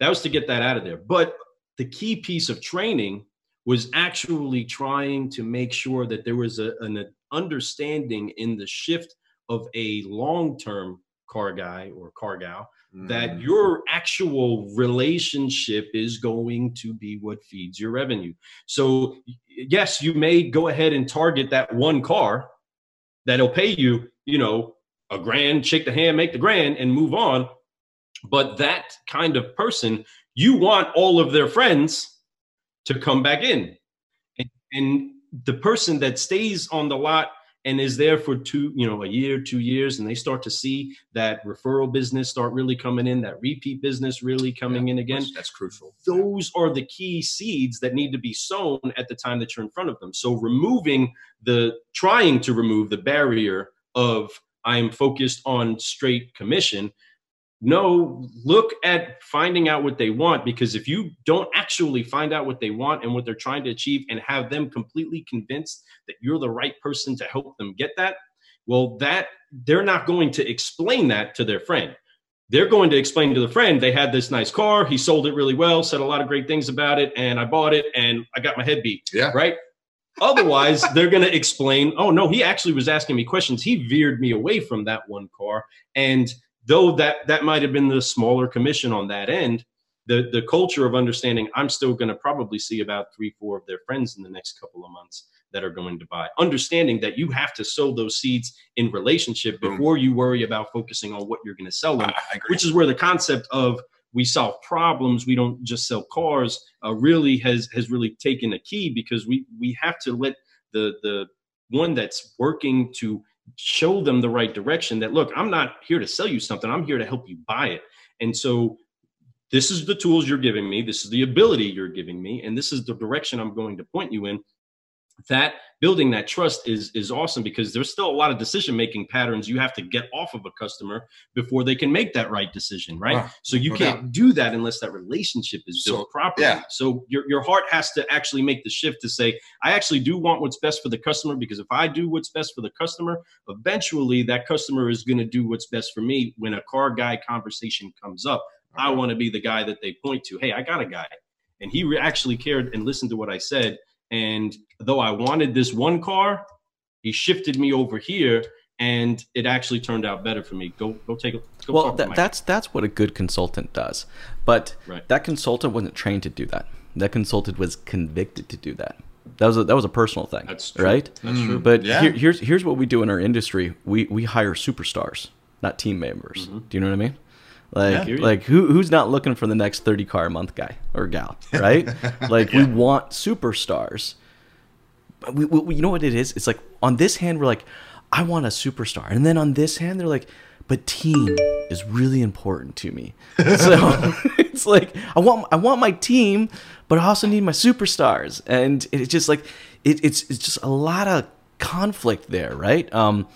That was to get that out of there. But the key piece of training was actually trying to make sure that there was a, an understanding in the shift of a long-term car guy or car gal that Mm. your actual relationship is going to be what feeds your revenue. So yes, you may go ahead and target that one car that'll pay you, you know, a grand, shake the hand, make the grand, and move on. But that kind of person, you want all of their friends to come back in. And, and the person that stays on the lot and is there for two, you know, a year, two years, and they start to see that referral business start really coming in, that repeat business really coming in again That's, that's crucial. those are the key seeds that need to be sown at the time that you're in front of them. So removing the trying to remove the barrier of I'm focused on straight commission. No, look at finding out what they want because if you don't actually find out what they want and what they're trying to achieve and have them completely convinced that you're the right person to help them get that, well that they're not going to explain that to their friend. They're going to explain to the friend they had this nice car he sold it really well said a lot of great things about it and i bought it and i got my head beat Yeah. right? Otherwise they're going to explain oh no he actually was asking me questions. He veered me away from that one car and though that that might have been the smaller commission on that end, the the culture of understanding I'm still going to probably see about three, four of their friends in the next couple of months that are going to buy. Understanding that you have to sow those seeds in relationship before you worry about focusing on what you're going to sell them, which is where the concept of we solve problems we don't just sell cars uh, really has has really taken a key because we we have to let the the one that's working to show them the right direction that look i'm not here to sell you something. I'm here to help you buy it. And so this is the tools you're giving me. This is the ability you're giving me. And this is the direction i'm going to point you in that building that trust is is awesome because there's still a lot of decision making patterns you have to get off of a customer before they can make that right decision right wow. so you no can't doubt. do that unless that relationship is built so, properly yeah. so your, your heart has to actually make the shift to say i actually do want what's best for the customer because if i do what's best for the customer eventually that customer is going to do what's best for me when a car guy conversation comes up okay. i uh-huh. want to be the guy that they point to hey i got a guy and he actually cared and listened to what i said and though I wanted this one car, he shifted me over here and it actually turned out better for me. Go go take a go Well, that, that's that's what a good consultant does. But right. that consultant wasn't trained to do that. That consultant was convicted to do that. That was a, that was a personal thing, that's true. right? That's true. But yeah. here, here's here's what we do in our industry. We we hire superstars, not team members. Mm-hmm. Do you know what I mean? Like, yeah, like who who's not looking for the next thirty car a month guy or gal, right? like, yeah. we want superstars. But we, we, you know what it is? It's like on this hand, we're like, I want a superstar, and then on this hand, they're like, but team is really important to me. So it's like I want I want my team, but I also need my superstars, and it's just like it, it's it's just a lot of conflict there, right? Um,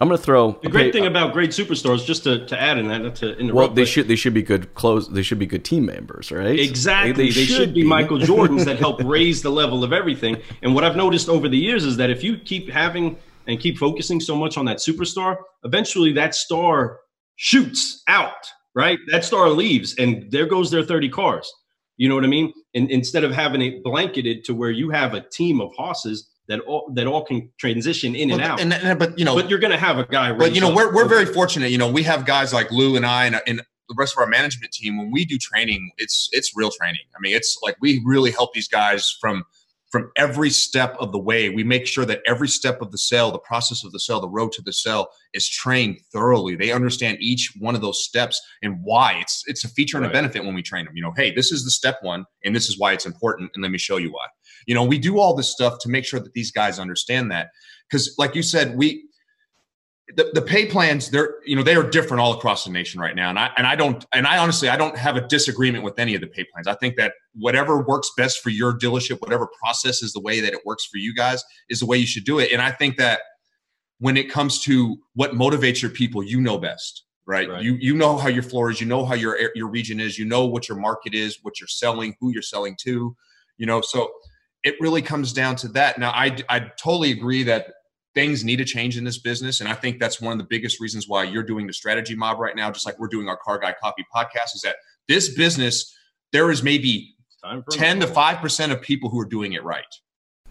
I'm going to throw. The great thing uh, about great superstars, just to, to add in that, not to interrupt. Well, they should they should be good close. They should be good team members, right? Exactly. They, they, they should, should, be, Michael Jordans that help raise the level of everything. And what I've noticed over the years is that if you keep having and keep focusing so much on that superstar, eventually that star shoots out, right? That star leaves, and there goes their 30 cars. You know what I mean? And instead of having it blanketed to where you have a team of horses that all that all can transition in well, and out. And, and, but you know, but you're going to have a guy. But you know, we're we're very fortunate. You know, we have guys like Lou and I and, and the rest of our management team. When we do training, it's it's real training. I mean, it's like we really help these guys from from every step of the way. We make sure that every step of the sale, the process of the sale, the road to the sale is trained thoroughly. They understand each one of those steps and why. It's it's a feature and right. a benefit when we train them. You know, hey, this is the step one, and this is why it's important, and let me show you why. You know, we do all this stuff to make sure that these guys understand that. Because, like you said, we the, the pay plans they're you know they are different all across the nation right now. And i and i don't and i honestly i don't have a disagreement with any of the pay plans. I think that whatever works best for your dealership whatever process is the way that it works for you guys is the way you should do it. And i think that when it comes to what motivates your people you know best right, right. you you know how your floor is you know how your your region is you know what your market is what you're selling who you're selling to you know? So it really comes down to that now i i totally agree that things need to change in this business. And I think that's one of the biggest reasons why you're doing the strategy mob right now, just like we're doing our Car Guy Coffee podcast, is that this business, there is maybe 10 to 5% of people who are doing it right.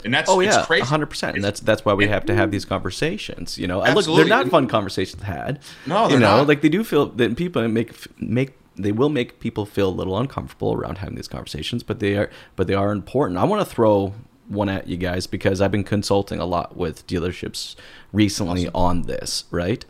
And that's oh yeah, hundred percent, and that's that's why we have to have mm. these conversations. You know, and look, they're not fun conversations to had. No, you know, not. like they do feel that people make make they will make people feel a little uncomfortable around having these conversations, but they are but they are important. I want to throw one at you guys because I've been consulting a lot with dealerships recently awesome. on this, right?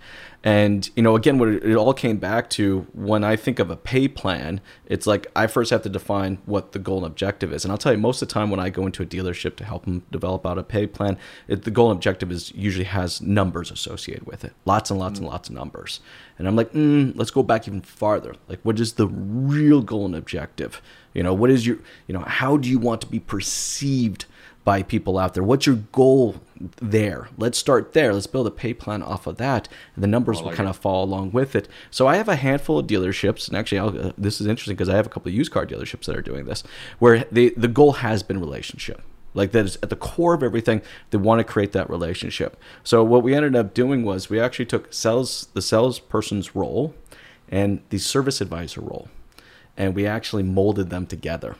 And you know, again, what it, all came back to when I think of a pay plan, it's like I first have to define what the goal and objective is. And I'll tell you, most of the time when I go into a dealership to help them develop out a pay plan, it, the goal and objective is usually has numbers associated with it, lots and lots mm. and lots of numbers. And I'm like, mm, let's go back even farther. Like, what is the real goal and objective? You know, what is your, you know, how do you want to be perceived? by people out there? What's your goal there? Let's start there. Let's build a pay plan off of that, and the numbers will kind it. of fall along with it. So I have a handful of dealerships, and actually, uh, this is interesting because I have a couple of used car dealerships that are doing this, where they, the goal has been relationship. Like that is at the core of everything. They want to create that relationship. So what we ended up doing was we actually took sales the salesperson's role and the service advisor role, and we actually molded them together.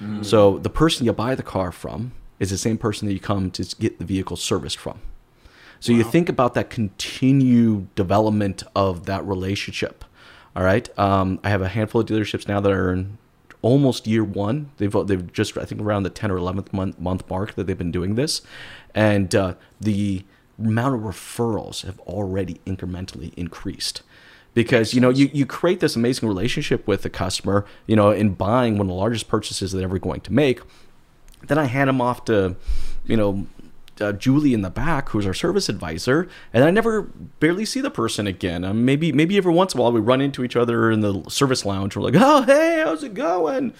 Mm. So the person you buy the car from is the same person that you come to get the vehicle serviced from. So wow. you think about that continued development of that relationship. All right. Um, I have a handful of dealerships now that are in almost year one. They've they've just I think around the 10 or 11th month month mark that they've been doing this, and uh, the amount of referrals have already incrementally increased because you know you, you create this amazing relationship with the customer you know in buying one of the largest purchases they're ever going to make then i hand them off to you know uh, Julie in the back, who's our service advisor, and I never barely see the person again. Um, maybe maybe every once in a while we run into each other in the service lounge. We're like, oh hey, how's it going?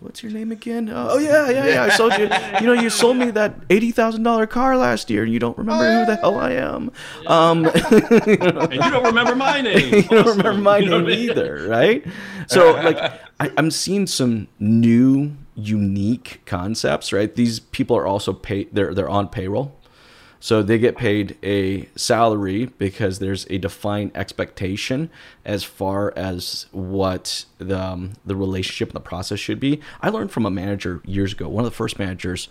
what's your name again? Uh, oh yeah, yeah, yeah. I sold you. You know, you sold me that eighty thousand dollar car last year, and you don't remember who the hell I am. Um, and you don't remember my name. you don't remember my you name either, right? So like, I, I'm seeing some new, unique concepts. Right? These people are also paid. They're they're on payroll. So they get paid a salary because there's a defined expectation as far as what the, um, the relationship and the process should be. I learned from a manager years ago, one of the first managers.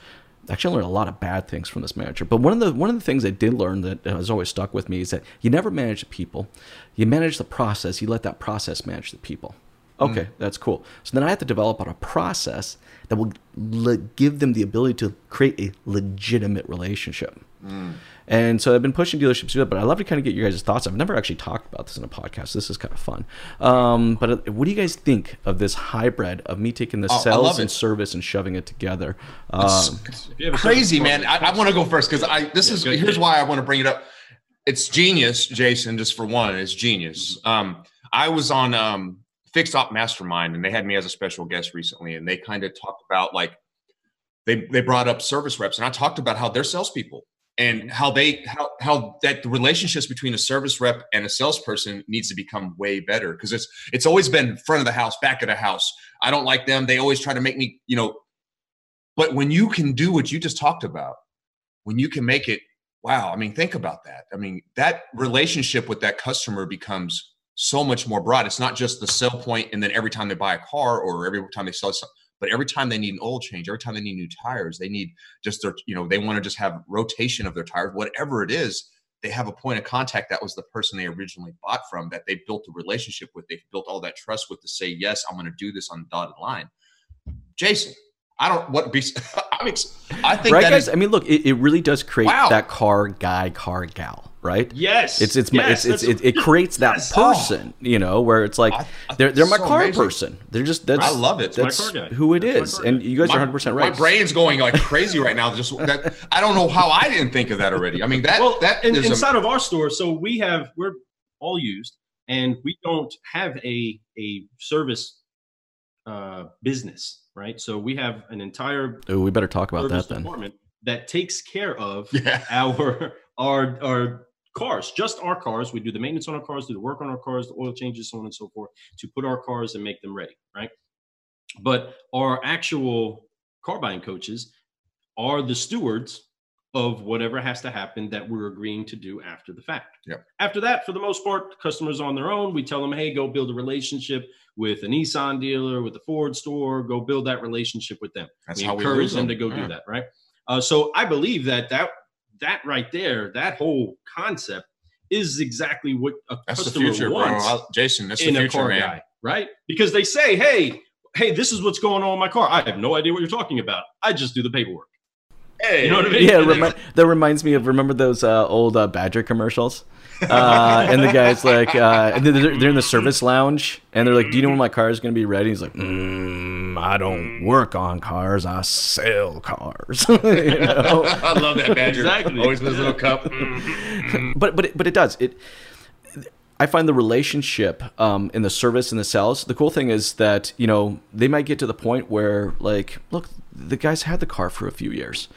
Actually, I learned a lot of bad things from this manager. But one of the one of the things I did learn that has always stuck with me is that you never manage the people, you manage the process. You let that process manage the people. Okay, mm. that's cool. So then I have to develop out a process that will le- give them the ability to create a legitimate relationship. Mm. And so I've been pushing dealerships to do that, but I'd love to kind of get your guys' thoughts. I've never actually talked about this in a podcast. This is kind of fun. Um, but uh, what do you guys think of this hybrid of me taking the oh, sales and service and shoving it together? Um, crazy, man. I, I want to go first because I this yeah, is here's why I want to bring it up. It's genius, Jason. Just for one, it's genius. Mm-hmm. Um, I was on Fixed Op Mastermind, and they had me as a special guest recently, and they kind of talked about like they they brought up service reps, and I talked about how they're salespeople and mm-hmm. how they how how that the relationships between a service rep and a salesperson needs to become way better because it's it's always been front of the house back of the house. I don't like them. They always try to make me you know but when you can do what you just talked about when you can make it wow i mean think about that. I mean that relationship with that customer becomes so much more broad it's not just the sell point and then every time they buy a car or every time they sell something but every time they need an oil change, every time they need new tires, they need just their, you know, they want to just have rotation of their tires, whatever it is, they have a point of contact that was the person they originally bought from that they built a relationship with. They built all that trust with to say, yes, I'm going to do this on the dotted line. Jason, I don't what be. I mean, I think right, guys. Is, I mean, look, it, it really does create wow. that car guy, car gal right? Yes. It's it's yes, it's, it's it, it, creates that yes. person, oh. you know, where it's like I, I, they're they're my so car amazing. person. They're just that's I love it. That's who it that's is, and you guys my, are 100 percent right. My brain's going like crazy right now. Just that I don't know how I didn't think of that already. I mean that well, that in, inside a, of our store. So we have we're all used, and we don't have a a service uh, business, right? So we have an entire. Oh, we better talk about that then. That takes care of yeah. our our our cars, just our cars. We do the maintenance on our cars, do the work on our cars, the oil changes, so on and so forth, to put our cars and make them ready, right? But our actual car buying coaches are the stewards of whatever has to happen that we're agreeing to do after the fact. Yep. After that, for the most part, customers on their own. We tell them, hey, go build a relationship with a Nissan dealer, with a Ford store, go build that relationship with them. That's we how encourage we them to go yeah. do that, right? Uh, so I believe that that that right there, that whole concept is exactly what a that's customer the future, wants. Bro. Jason, that's the future, man. Guy, right? Because they say, "Hey, hey, this is what's going on in my car. I have no idea what you're talking about. I just do the paperwork." Hey, you know what I mean? Yeah, remi- that reminds me of remember those uh, old uh, Badger commercials uh, and the guy's like, uh, and they're, they're, in the service lounge, and they're like, "Do you know when my car is going to be ready?" He's like, mm, "I don't work on cars, I sell cars." you know? I love that Badger. Exactly. Always with his little cup. but but it, but it does it. I find the relationship um, in the service and the sales. The cool thing is that you know they might get to the point where like, look, the guys had the car for a few years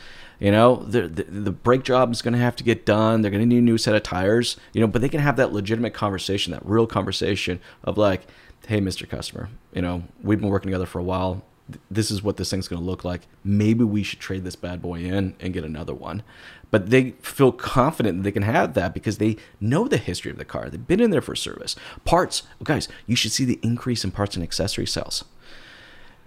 you know, the, the, the brake job is going to have to get done. They're going to need a new set of tires. You know, but they can have that legitimate conversation, that real conversation of like, hey, Mr. Customer, you know, we've been working together for a while. This is what this thing's going to look like. Maybe we should trade this bad boy in and get another one. But they feel confident that they can have that because they know the history of the car. They've been in there for service. Parts, guys, you should see the increase in parts and accessory sales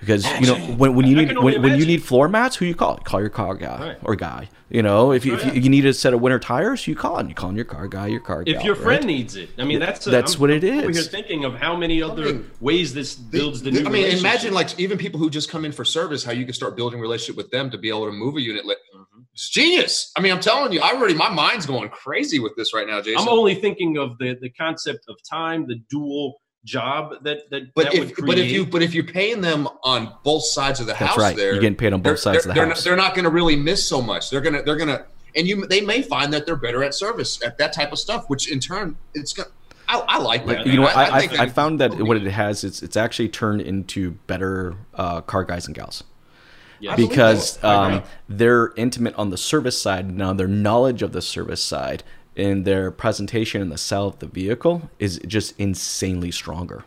because you know when, when you need when, when you need floor mats, who you call? Call your car guy right. or guy. You know, if you, oh, if you, you, need a set of winter tires, you call and you call your car guy, your car. If gal, your friend right? needs it, I mean that's a, that's I'm, what it is. We're thinking of how many other I mean, ways this builds the, the new. I mean, imagine like even people who just come in for service, how you can start building relationship with them to be able to move a unit. Mm-hmm. It's genius. I mean, I'm telling you, I already my mind's going crazy with this right now, Jason. I'm only thinking of the the concept of time, the dual job that that, but that if but if you but if you're paying them on both sides of the That's house right. there you're getting paid on both sides of the they're house not, they're not going to really miss so much they're gonna they're gonna and you they may find that they're better at service at that type of stuff which in turn it's gonna I, I like that. You know, I, I, I, I found that what it has it's it's actually turned into better uh, car guys and gals. Yeah, because um, they're intimate on the service side now. Their knowledge of the service side and their presentation in the sell of the vehicle is just insanely stronger.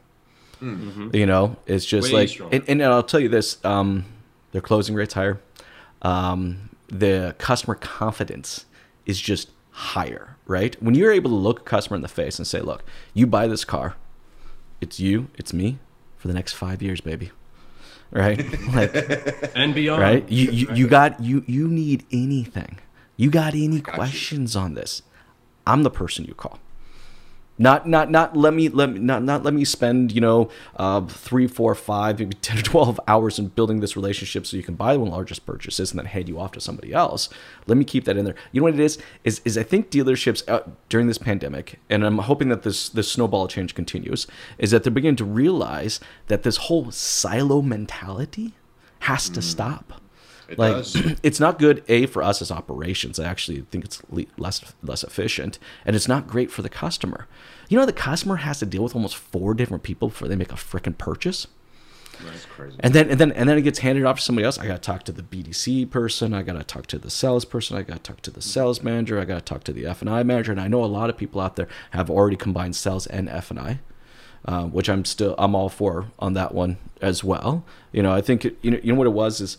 Mm-hmm. You know, it's just Way like, and, and, I'll tell you this: um, their closing rates higher. Um, the customer confidence is just higher, right? When you're able to look a customer in the face and say, "Look, you buy this car, it's you, it's me, for the next five years, baby." Right, like, and beyond. Right, you you, you got you you need anything, you got any got questions you. on this? I'm the person you call. Not not not let me let me not not let me spend you know uh, three four five maybe ten or twelve hours in building this relationship so you can buy one of the largest purchases and then hand you off to somebody else. Let me keep that in there. You know what it is is is I think dealerships uh, during this pandemic and I'm hoping that this this snowball change continues is that they're beginning to realize that this whole silo mentality has to mm. stop. It like does. it's not good a for us as operations. I actually think it's less less efficient, and it's not great for the customer. You know, the customer has to deal with almost four different people before they make a freaking purchase. That's crazy. And then and then and then it gets handed off to somebody else. I got to talk to the BDC person. I got to talk to the sales person. I got to talk to the sales manager. I got to talk to the F and I manager. And I know a lot of people out there have already combined sales and F and I. Uh, which I'm still I'm all for on that one as well. You know, I think you know you know what it was is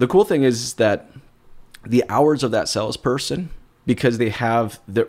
the cool thing is that the hours of that salesperson because they have their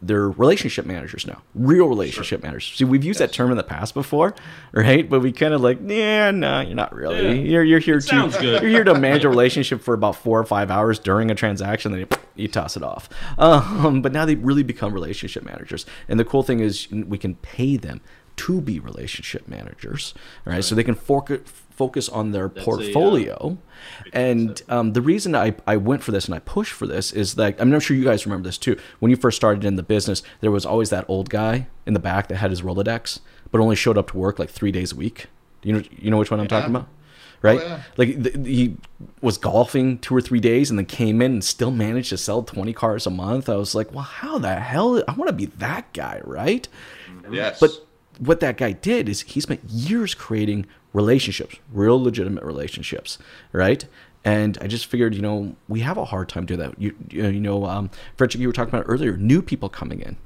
their relationship managers now, real relationship sure. managers. See, we've used yes. that term in the past before, right? But we kind of like, yeah, no, you're not really. Yeah. You're you're here it to you're here to manage a relationship for about four or five hours during a transaction, then you, you toss it off. Um, but now they really become relationship managers, and the cool thing is we can pay them to be relationship managers, right? right. So they can fork focus on their That's portfolio. A, uh, and um, the reason I, I went for this and I pushed for this is that I'm not sure you guys remember this too. When you first started in the business, there was always that old guy in the back that had his Rolodex, but only showed up to work like three days a week. You know, you know which one I'm talking about? right? Oh, yeah. Like the, he was golfing two or three days and then came in and still managed to sell 20 cars a month. I was like, well, how the hell? I want to be that guy, right? Yes. But what that guy did is he spent years creating relationships, real legitimate relationships, right? And I just figured, you know, we have a hard time doing that. You, you know, um, Frederick, you were talking about earlier, new people coming in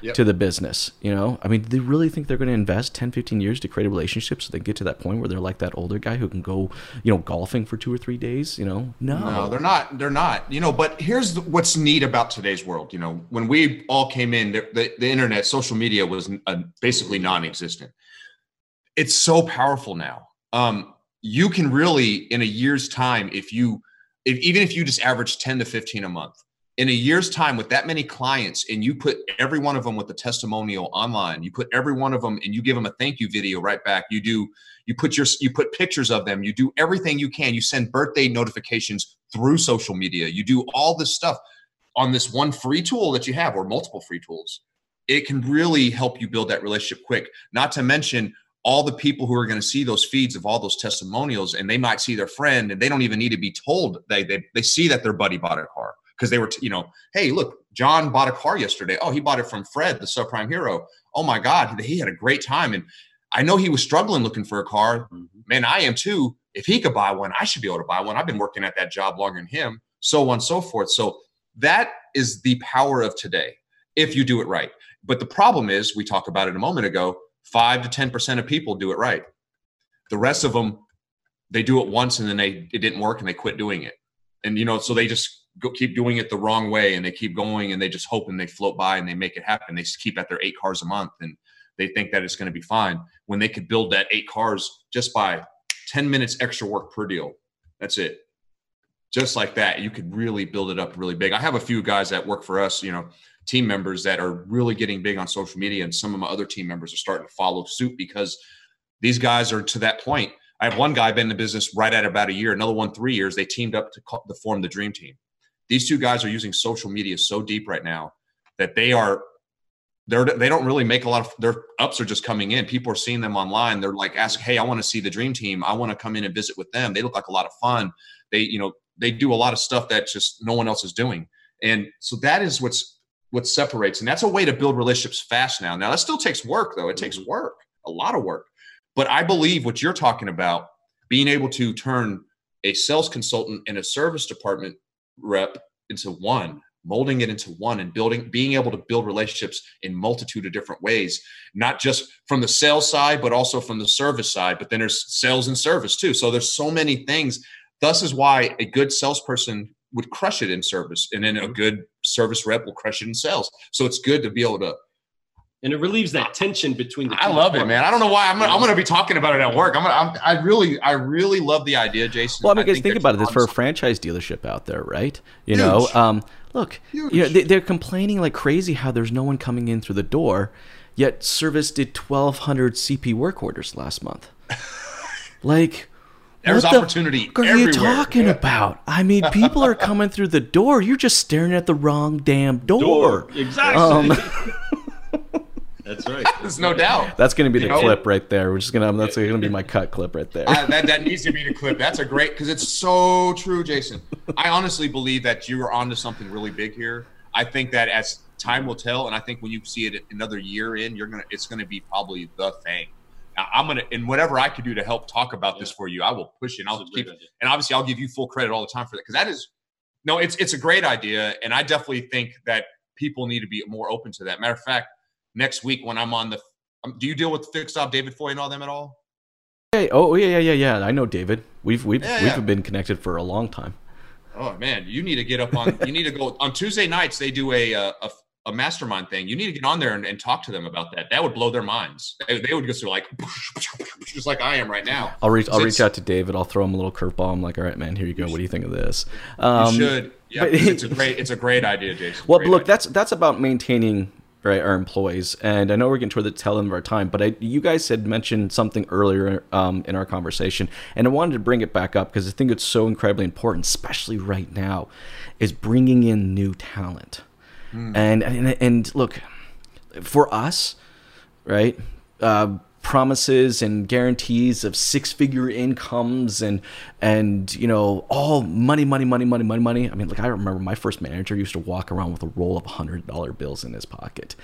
yep. to the business. You know, I mean, they really think they're going to invest 10, 15 years to create a relationship so they get to that point where they're like that older guy who can go, you know, golfing for two or three days. You know, no, no, they're not. They're not. You know, but here's what's neat about today's world. You know, when we all came in, the, the, the internet, social media was uh, basically non-existent it's so powerful now. Um, you can really, in a year's time, if you, if, even if you just average 10 to 15 a month, in a year's time with that many clients and you put every one of them with a testimonial online you put every one of them and you give them a thank you video right back you do you put your you put pictures of them you do everything you can you send birthday notifications through social media you do all this stuff on this one free tool that you have or multiple free tools. It can really help you build that relationship quick not to mention all the people who are going to see those feeds of all those testimonials and they might see their friend and they don't even need to be told they they, they see that their buddy bought a car because they were t- you know hey look john bought a car yesterday. Oh he bought it from fred the subprime hero. Oh my god he had a great time. And i know he was struggling looking for a car. Mm-hmm. man i am too. If he could buy one i should be able to buy one. I've been working at that job longer than him so on and so forth. So that is the power of today if you do it right. But the problem is we talked about it a moment ago five to ten percent of people do it right. The rest of them, they do it once and then they it didn't work and they quit doing it. And you know, so they just go, keep doing it the wrong way and they keep going and they just hope and they float by and they make it happen. They keep at their eight cars a month and they think that it's going to be fine when they could build that eight cars just by 10 minutes extra work per deal. That's it. Just like that, you could really build it up really big. I have a few guys that work for us, you know, team members that are really getting big on social media, and some of my other team members are starting to follow suit because these guys are to that point. I have one guy been in the business right at about a year, another one three years. They teamed up to, to form the dream team. These two guys are using social media so deep right now that they are they're they don't really make a lot of their ups are just coming in. People are seeing them online. They're like ask, hey, I want to see the dream team. I want to come in and visit with them. They look like a lot of fun. They you know they do a lot of stuff that just no one else is doing. And so that is what's what separates. And that's a way to build relationships fast now. Now that still takes work though. It takes mm-hmm. work, a lot of work. But I believe what you're talking about, being able to turn a sales consultant and a service department rep into one molding it into one and building being able to build relationships in multitude of different ways not just from the sales side but also from the service side. But then there's sales and service too. So there's so many things. Thus is why a good salesperson would crush it in service and then a mm-hmm. good service rep will crush it in sales. So it's good to be able to and it relieves that tension between the. I love it, man. I don't know why I'm. Gonna, I'm going to be talking about it at work. I'm. Gonna, I'm. I really. I really love the idea, Jason. Well, I mean, guys, think, think about it. This for a franchise dealership out there, right? You Huge. know, um, look, Huge. you know, they, they're complaining like crazy how there's no one coming in through the door, yet service did 1,200 CP work orders last month. like. There's what opportunity. What are you talking yeah. about? I mean, people are coming through the door. You're just staring at the wrong damn door. door. Exactly. Um, That's right. There's no doubt. That's going to be you the know? clip right there. We're just going to. That's going to be my cut clip right there. Uh, that that needs to be the clip. That's a great because it's so true, Jason. I honestly believe that you are onto something really big here. I think that as time will tell, and I think when you see it another year in, you're gonna. It's going to be probably the thing. I'm gonna and whatever I can do to help talk about yeah. this for you, I will push it. And I'll keep it. And obviously, I'll give you full credit all the time for that because that is no, it's it's a great idea, and I definitely think that people need to be more open to that. Matter of fact, next week when I'm on the. Um, do you deal with fixed op David Foy and all them at all? Hey, oh yeah, yeah, yeah, yeah. I know David. We've we've yeah, we've yeah. been connected for a long time. Oh man, you need to get up on. you need to go on Tuesday nights. They do a a, a mastermind thing. You need to get on there and, and, talk to them about that. That would blow their minds. They, they would just be like, just like I am right now. I'll reach. I'll reach out to David. I'll throw him a little curveball. I'm like, all right, man, here you go. What do you think of this? Um, you should. Yeah, it's a great. It's a great idea, Jason. Well, look, idea. that's that's about maintaining right, our employees. And I know we're getting toward the tail end of our time, but I, you guys had mentioned something earlier um, in our conversation, and I wanted to bring it back up because I think it's so incredibly important, especially right now, is bringing in new talent. Mm. And, and and look, for us, right. Uh, promises and guarantees of six figure incomes and and you know all money money money money money money. I mean like i remember my first manager used to walk around with a roll of hundred dollar bills in his pocket.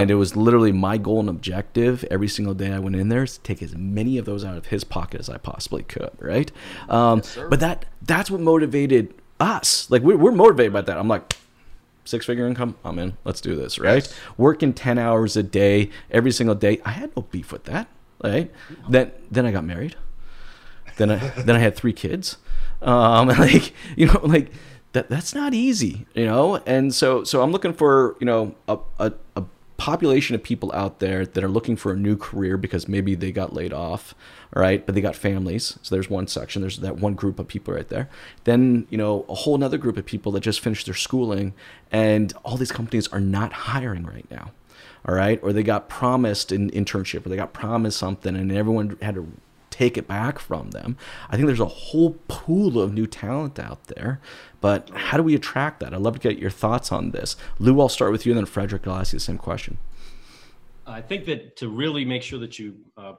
And it was literally my goal and objective every single day i went in there is to take as many of those out of his pocket as i possibly could right? Um, yes, but that that's what motivated us. Like we're, we're motivated by that. I'm like six figure income, I'm in. Let's do this, right? Yes. Working 10 hours a day every single day. I had no beef with that, right? Then then I got married. Then I then I had three kids. Um like, you know, like that that's not easy, you know? And so so I'm looking for, you know, a a, a population of people out there that are looking for a new career because maybe they got laid off, right? But they got families. So there's one section. There's that one group of people right there. Then you know a whole another group of people that just finished their schooling, and all these companies are not hiring right now. All right, or they got promised an internship, or they got promised something, and everyone had to take it back from them. I think there's a whole pool of new talent out there, but how do we attract that? I'd love to get your thoughts on this. Lou, I'll start with you, and then Frederick, I'll ask you the same question. I think that to really make sure that you uh,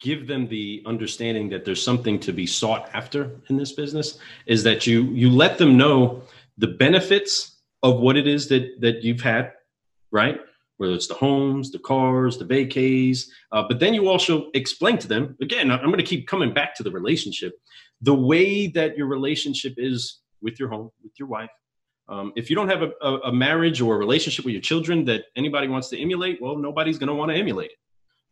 give them the understanding that there's something to be sought after in this business is that you you let them know the benefits of what it is that that you've had, right? Whether it's the homes, the cars, the vacays. Uh, but then you also explain to them again, I'm going to keep coming back to the relationship, the way that your relationship is with your home, with your wife. Um, if you don't have a, a, a, marriage or a relationship with your children that anybody wants to emulate, well, nobody's going to want to emulate it,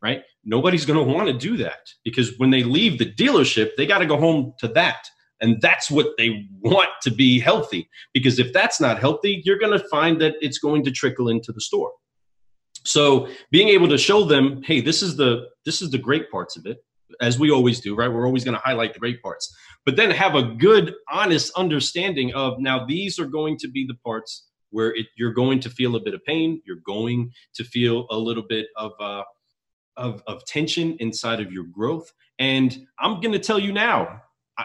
right? Nobody's going to want to do that because when they leave the dealership, they got to go home to that. And that's what they want to be healthy. Because if that's not healthy, you're going to find that it's going to trickle into the store. So being able to show them, hey, this is the this is the great parts of it. as we always do, right? We're always going to highlight the great parts, but then have a good, honest understanding of now these are going to be the parts where it, you're going to feel a bit of pain, you're going to feel a little bit of uh, of, of tension inside of your growth, and I'm going to tell you now.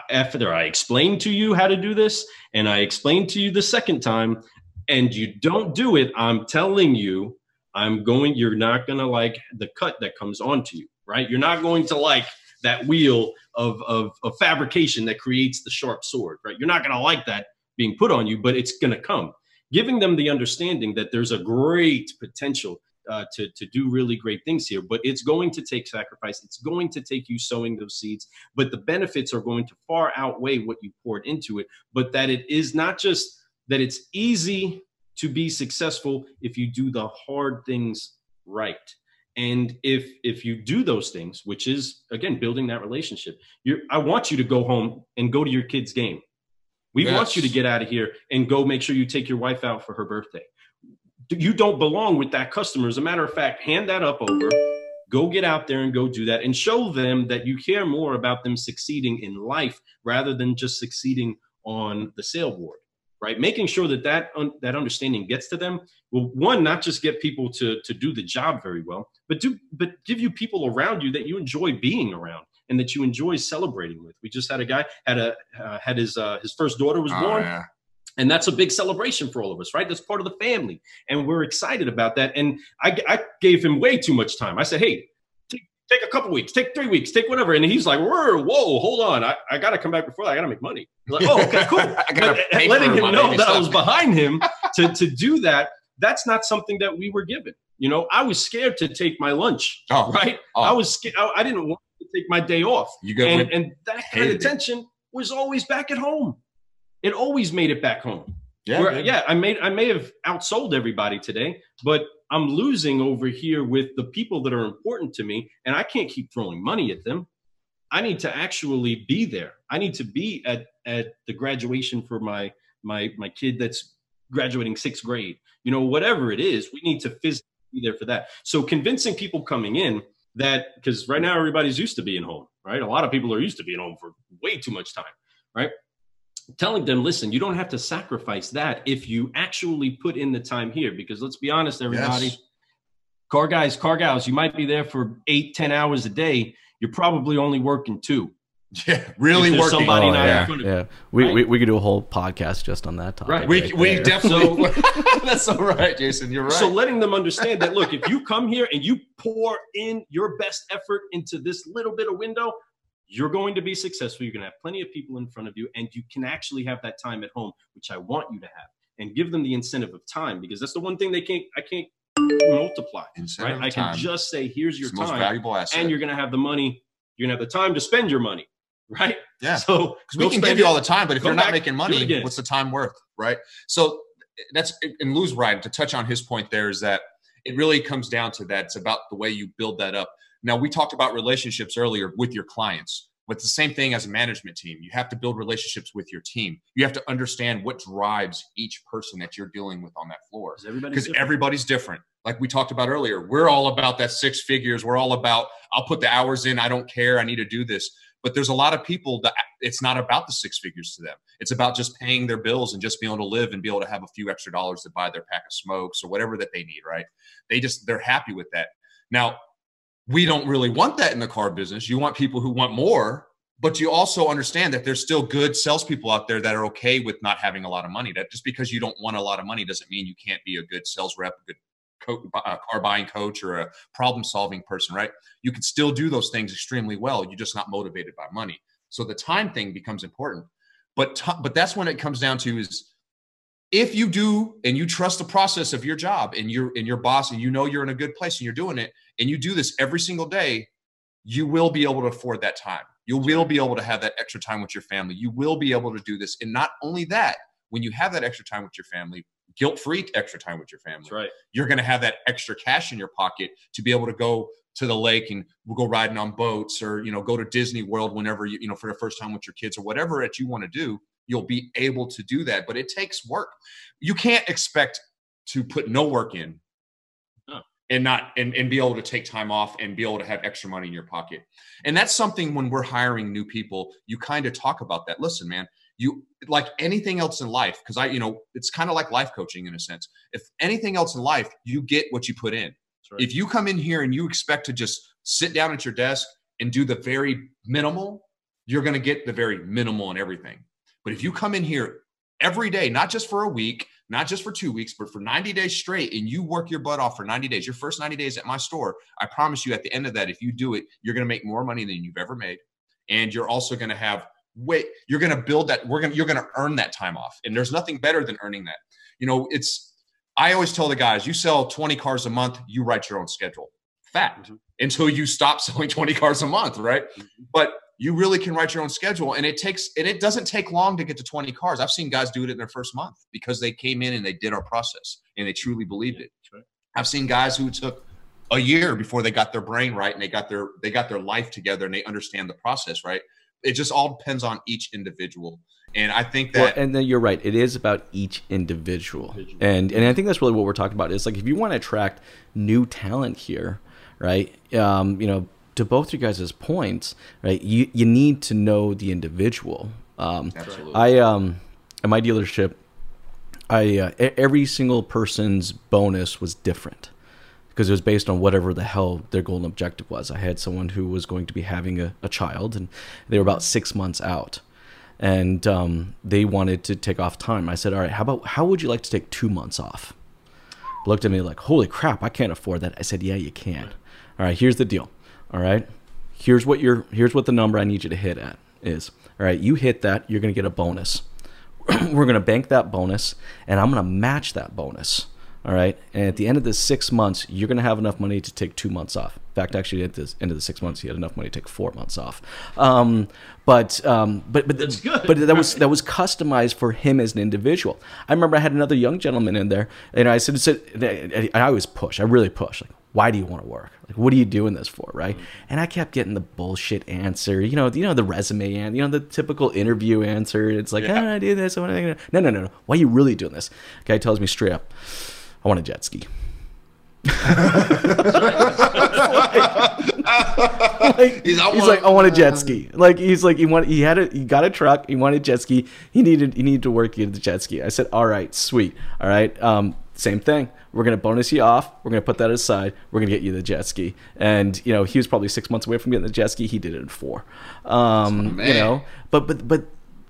After I explain to you how to do this, and I explain to you the second time, and you don't do it, I'm telling you, I'm going, you're not going to like the cut that comes onto you, right? You're not going to like that wheel of, of, of fabrication that creates the sharp sword, right? You're not going to like that being put on you, but it's going to come. Giving them the understanding that there's a great potential uh, to, to do really great things here, but it's going to take sacrifice. It's going to take you sowing those seeds, but the benefits are going to far outweigh what you poured into it. But that it is not just that it's easy to be successful if you do the hard things right. And if if you do those things which is again building that relationship you i want you to go home and go to your kid's game. We yes. want you to get out of here and go make sure you take your wife out for her birthday. You don't belong with that customer. As a matter of fact hand that up over. Go get out there and go do that and show them that you care more about them succeeding in life rather than just succeeding on the sale board right? Making sure that that, un, that understanding gets to them will one not just get people to to do the job very well, but do but give you people around you that you enjoy being around and that you enjoy celebrating with. We just had a guy had a uh, had his uh, his first daughter was oh, born. Yeah. And that's a big celebration for all of us, right? That's part of the family. And we're excited about that. And I, I gave him way too much time. I said, hey, take a couple weeks, take three weeks, take whatever. And he's like, whoa, whoa, hold on. I, I got to come back before that. I got to make money. Like, oh, okay, cool. letting him know that I was behind him to, to do that, that's not something that we were given. You know, I was scared to take my lunch, oh, right? Oh. I was scared. I, I, didn't want to take my day off. You got and, and that kind of tension was always back at home. It always made it back home. Yeah, Where, yeah. I made I may have outsold everybody today, but I'm losing over here with the people that are important to me, and I can't keep throwing money at them. I need to actually be there. I need to be at at the graduation for my my my kid that's graduating sixth grade. You know, whatever it is, we need to physically be there for that. So convincing people coming in that because right now everybody's used to being home, right? A lot of people are used to being home for way too much time, right? Telling them, listen, you don't have to sacrifice that if you actually put in the time here. Because let's be honest, everybody, yes. car guys, car gals, you might be there for eight, ten hours a day. You're probably only working two. Yeah, really working. Somebody oh, not yeah, in yeah. We, right? we we could do a whole podcast just on that topic. Right. We right we definitely. that's all right, Jason. You're right. So letting them understand that look, if you come here and you pour in your best effort into this little bit of window, you're going to be successful. You're going to have plenty of people in front of you, and you can actually have that time at home, which I want you to have, and give them the incentive of time because that's the one thing they can't. I can't multiply. Incentive right? I can just say, "Here's your time," valuable asset. and you're going to have the money. You're going to have the time to spend your money, right? Yeah. So because we can give you all the time, but if you're not making money, what's the time worth, right? So that's and Lou's right. To touch on his point, there is that it really comes down to that. It's about the way you build that up. Now, we talked about relationships earlier with your clients. But it's the same thing as a management team. You have to build relationships with your team. You have to understand what drives each person that you're dealing with on that floor. Because everybody's different. Like we talked about earlier, we're all about that six figures. We're all about, I'll put the hours in. I don't care. I need to do this. But there's a lot of people that it's not about the six figures to them. It's about just paying their bills and just being able to live and be able to have a few extra dollars to buy their pack of smokes or whatever that they need, right? They just, they're happy with that. Now, we don't really want that in the car business. You want people who want more, but you also understand that there's still good salespeople out there that are okay with not having a lot of money. That just because you don't want a lot of money doesn't mean you can't be a good sales rep, a good co- uh, car buying coach, or a problem solving person, right? You can still do those things extremely well. You're just not motivated by money. So the time thing becomes important. But t- but that's when it comes down to is if you do and you trust the process of your job and your and your boss and you know you're in a good place and you're doing it and you do this every single day you will be able to afford that time. You will be able to have that extra time with your family. You will be able to do this. And not only that when you have that extra time with your family guilt free extra time with your family That's right. you're going to have that extra cash in your pocket to be able to go to the lake and we'll go riding on boats or you know go to disney world whenever you you know for the first time with your kids or whatever that you want to do you'll be able to do that. But it takes work. You can't expect to put no work in and not and, and be able to take time off and be able to have extra money in your pocket and that's something when we're hiring new people you kind of talk about that listen man you like anything else in life because i you know it's kind of like life coaching in a sense if anything else in life you get what you put in right. if you come in here and you expect to just sit down at your desk and do the very minimal you're going to get the very minimal in everything but if you come in here every day not just for a week not just for two weeks, but for 90 days straight, and you work your butt off for 90 days, your first 90 days at my store, I promise you at the end of that, if you do it, you're going to make more money than you've ever made. And you're also going to have wait, you're going to build that. We're going to, you're going to earn that time off. And there's nothing better than earning that. You know, it's, I always tell the guys, you sell 20 cars a month, you write your own schedule. Fact. Mm-hmm. Until you stop selling 20 cars a month, right? Mm-hmm. But you really can write your own schedule and it takes and it doesn't take long to get to 20 cars i've seen guys do it in their first month because they came in and they did our process and they truly believed it i've seen guys who took a year before they got their brain right and they got their they got their life together and they understand the process right it just all depends on each individual and i think that well, and then you're right it is about each individual. individual and and i think that's really what we're talking about is like if you want to attract new talent here right um, you know to both you guys' points, right? You you need to know the individual. Um, Absolutely. I um, at my dealership, I uh, every single person's bonus was different because it was based on whatever the hell their goal and objective was. I had someone who was going to be having a, a child, and they were about six months out, and um, they wanted to take off time. I said, "All right, how about how would you like to take two months off?" Looked at me like, "Holy crap, I can't afford that." I said, "Yeah, you can." All right, here's the deal. All right. Here's what your here's what the number I need you to hit at is. All right, you hit that, you're going to get a bonus. We're going to bank that bonus and I'm going to match that bonus. All right. And at the end of the six months, you're going to have enough money to take two months off. In fact, actually, at the end of the six months, he had enough money to take four months off. Um, but um, but but That's good. but that was that was customized for him as an individual. I remember I had another young gentleman in there, and I said, said I always push. I really push. Like, why do you want to work? Like, what are you doing this for, right? Mm-hmm. And I kept getting the bullshit answer, you know, you know the resume and you know the typical interview answer. It's like, yeah. oh, I do this. I want to. No, no, no, no. Why are you really doing this? Guy tells me straight up, I want a jet ski. like, he's, he's like, I want a jet ski. Like he's like, he want, he had a, he got a truck. He wanted a jet ski. He needed, he needed to work to get the jet ski. I said, all right, sweet. All right, um, same thing. We're gonna bonus you off. We're gonna put that aside. We're gonna get you the jet ski. And you know, he was probably six months away from getting the jet ski. He did it in four. Um, you know, but but but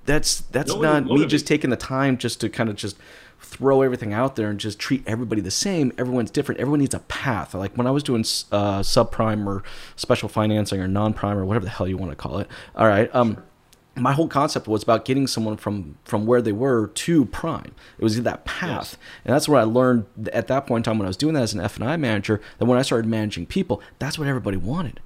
that's that's no, not me just taking the time just to kind of just throw everything out there and just treat everybody the same. Everyone's different. Everyone needs a path. Like when I was doing uh, subprime or special financing or non-prime or whatever the hell you want to call it. All right. Um, my whole concept was about getting someone from from where they were to prime. It was that path, yes. and that's what I learned at that point in time when I was doing that as an F and I manager. That when I started managing people, that's what everybody wanted.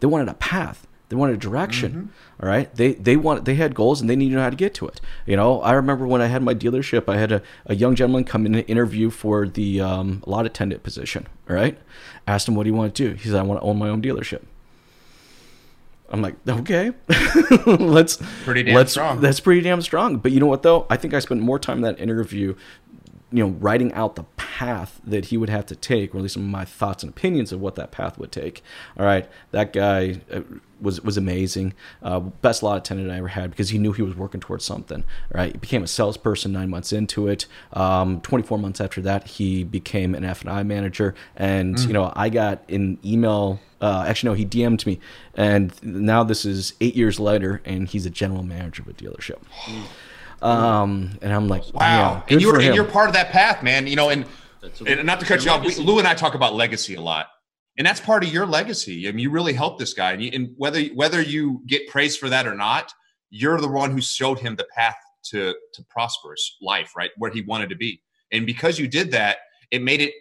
They wanted a path. They wanted a direction. Mm-hmm. All right. They they want they had goals and they needed to know how to get to it. You know, I remember when I had my dealership, I had a, a young gentleman come in and interview for the um, lot attendant position. All right. Asked him what he wanted to do. He said, I want to own my own dealership. I'm like, okay, let's pretty damn let's, strong. That's pretty damn strong. But you know what though? I think I spent more time in that interview, you know, writing out the path that he would have to take, or at least some of my thoughts and opinions of what that path would take. All right, that guy uh, was was amazing. Uh, best lot attendant I ever had because he knew he was working towards something. Right, he became a salesperson nine months into it. Um, Twenty four months after that, he became an F and I manager, and mm. you know, I got an email uh, actually, no, he DM'd me, and now this is eight years later, and he's a general manager of a dealership. Um, and I'm like, wow, and you're and you're part of that path, man. You know, and, and not to cut you off, we, Lou and I talk about legacy a lot, and that's part of your legacy. I mean, you really helped this guy, and, you, and whether whether you get praise for that or not, you're the one who showed him the path to to prosperous life, right, where he wanted to be. And because you did that, it made it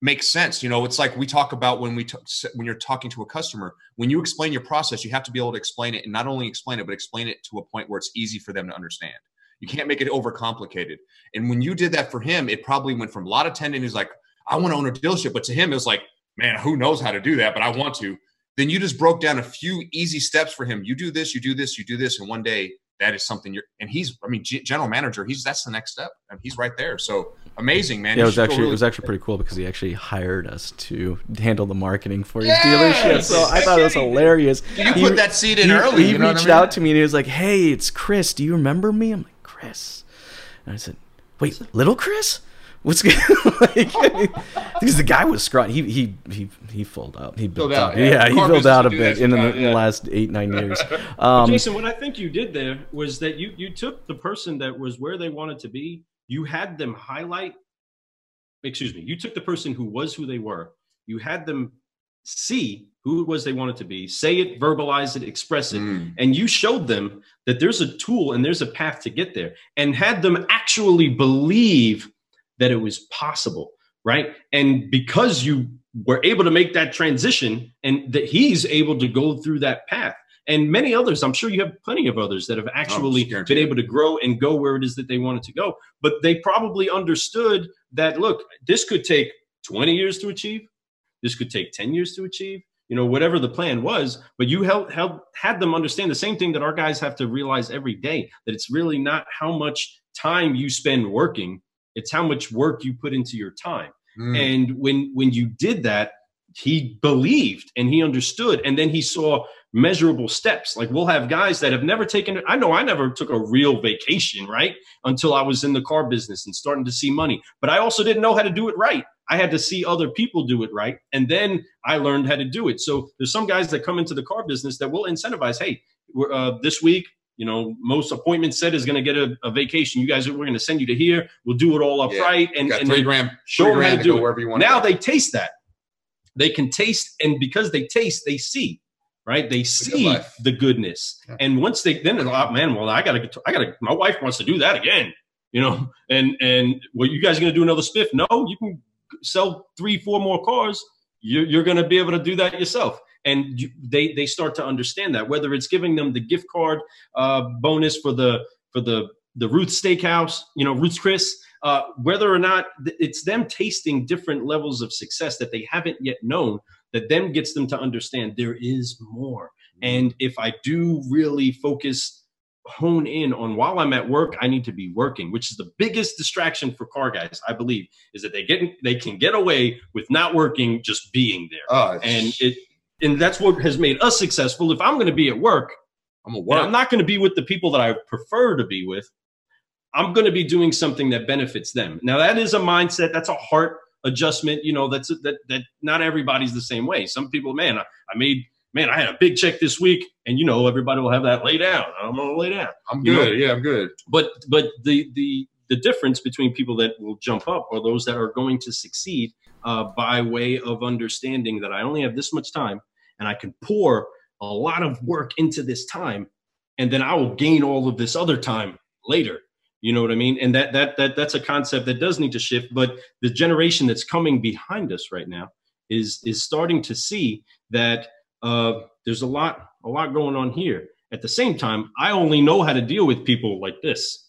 make sense. You know, it's like we talk about when we t- when you're talking to a customer. When you explain your process, you have to be able to explain it, and not only explain it, but explain it to a point where it's easy for them to understand. You can't make it overcomplicated. And when you did that for him, it probably went from a lot of attendant who's like, "I want to own a dealership," but to him, it was like, "Man, who knows how to do that?" But I want to. Then you just broke down a few easy steps for him. You do this, you do this, you do this, and one day that is something you're and he's i mean G- general manager he's that's the next step and he's right there so amazing man yeah it was actually really- it was actually pretty cool because he actually hired us to handle the marketing for his yes! dealership so i thought it was hilarious you he, put that seed in he, early he you know reached I mean? out to me and he was like hey it's chris do you remember me i'm like chris and i said wait little chris what's good? like, because the guy was scrawny. He he he he filled up. He built out. Yeah, yeah he filled out a bit in the, in the, last eight nine years. Um, Jason, what I think you did there was that you you took the person that was where they wanted to be. You had them highlight. Excuse me. You took the person who was who they were. You had them see who it was they wanted to be, say it, verbalize it, express it. Mm. And you showed them that there's a tool and there's a path to get there and had them actually believe that it was possible, right? And because you were able to make that transition and that he's able to go through that path. And many others, I'm sure you have plenty of others that have oh, actually oh, been able to grow and go where it is that they wanted to go. But they probably understood that, look, this could take 20 years to achieve. This could take 10 years to achieve you know whatever the plan was but you helped, helped had them understand the same thing that our guys have to realize every day that it's really not how much time you spend working it's how much work you put into your time. Mm. And when when you did that, he believed and he understood. And then he saw measurable steps. Like we'll have guys that have never taken i know i never took a real vacation right? Until i was in the car business and starting to see money. But i also didn't know how to do it right. I had to see other people do it right. And then i learned how to do it. So there's some guys that come into the car business that will incentivize hey uh, this week you know, most appointments said is going to get a, a, vacation. You guys, we're going to send you to here. We'll do it all up yeah. right and, and three grand, show three them how to do. Wherever you want now they taste that. They can taste, and because they taste, they see. Right, they see the goodness, yeah. and once they then, oh, man, well, I gotta, I gotta. My wife wants to do that again, you know, and and well, you guys are gonna do another spiff? No, you can sell three, four more cars. You're, you're gonna be able to do that yourself and you, they they start to understand that whether it's giving them the gift card uh, bonus for the for the the Ruth Steakhouse, you know, Ruth's Chris, uh, whether or not it's them tasting different levels of success that they haven't yet known, that then gets them to understand there is more. Mm-hmm. And if I do really focus, hone in on while I'm at work, I need to be working, which is the biggest distraction for car guys, I believe, is that they get they can get away with not working, just being there. Oh, and it and that's what has made us successful. If I'm going to be at work, I'm a work. I'm not going to be with the people that I prefer to be with. I'm going to be doing something that benefits them. Now that is a mindset. That's a heart adjustment. You know, that's a, that that not everybody's the same way. Some people, man, I, I, made man, I had a big check this week, and you know, everybody will have that lay down. I'm going to lay down. I'm good. Know? Yeah, I'm good. But but the the the difference between people that will jump up are those that are going to succeed uh, by way of understanding that I only have this much time and I can pour a lot of work into this time and then I will gain all of this other time later. You know what I mean? And that that that that's a concept that does need to shift, but the generation that's coming behind us right now is is starting to see that uh, there's a lot a lot going on here. At the same time, I only know how to deal with people like this.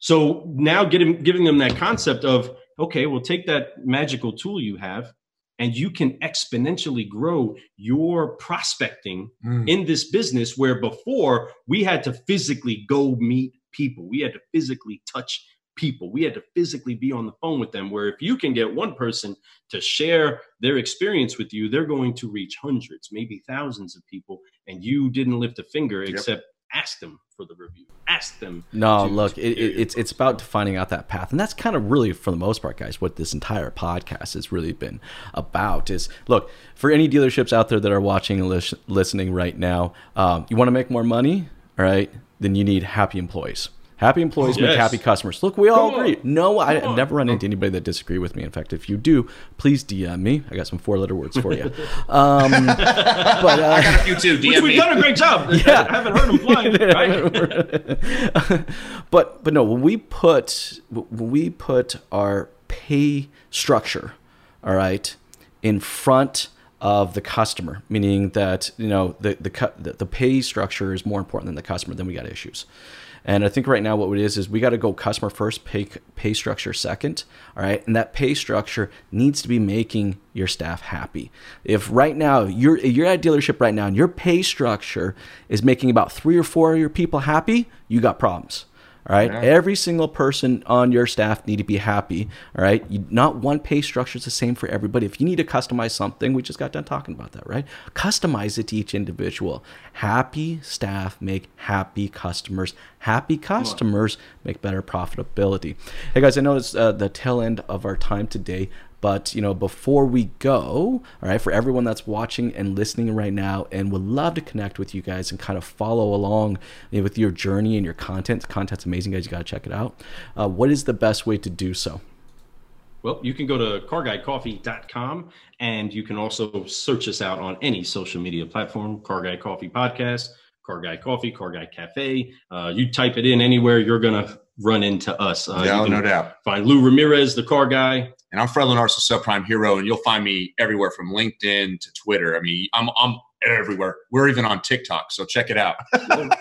So now getting giving them that concept of okay, well take that magical tool you have and you can exponentially grow your prospecting mm. in this business where before we had to physically go meet people we had to physically touch people we had to physically be on the phone with them where if you can get one person to share their experience with you they're going to reach hundreds maybe thousands of people and you didn't lift a finger yep. except ask them for the review. Ask them. No, to, look, to it, it's it's about finding out that path, and that's kind of really, for the most part, guys, what this entire podcast has really been about. Is look for any dealerships out there that are watching and lis- listening right now. Um, you want to make more money, all right? Then you need happy employees. Happy employees yes. make happy customers. Look, we all Come agree. On. No, I, have never run into anybody that disagree with me. In fact, if you do, please DM me. I got some four-letter words for you. Um, but uh, I got a few too. DM Which we've done a great job. Yeah, I haven't heard them flying. Right? but but no, when we put when we put our pay structure, all right, in front of the customer, meaning that you know the the the, the pay structure is more important than the customer, then we got issues. And I think right now what it is is we got to go customer first, pay pay structure second. All right, and that pay structure needs to be making your staff happy. If right now you're you're at a dealership right now and your pay structure is making about three or four of your people happy, you got problems. All right. Yeah. Every single person on your staff need to be happy. All right. You, not one pay structure is the same for everybody. If you need to customize something, we just got done talking about that, right? Customize it to each individual. Happy staff make happy customers. Happy customers make better profitability. Hey guys, I know it's uh, the tail end of our time today, but you know, before we go, all right, for everyone that's watching and listening right now, and would love to connect with you guys and kind of follow along with your journey and your content. The content's amazing, guys. You got to check it out. Uh, what is the best way to do so? Well, you can go to carguycoffee.com and you can also search us out on any social media platform, Car Guy Coffee Podcast, Car Guy Coffee, Car Guy Cafe. Uh, you type it in anywhere, you're going to run into us. Uh, yeah, no doubt. Find Lou Ramirez, the car guy. And I'm Fred Lenar's subprime hero, and you'll find me everywhere from LinkedIn to Twitter. I mean, I'm I'm everywhere. We're even on TikTok, so check it out.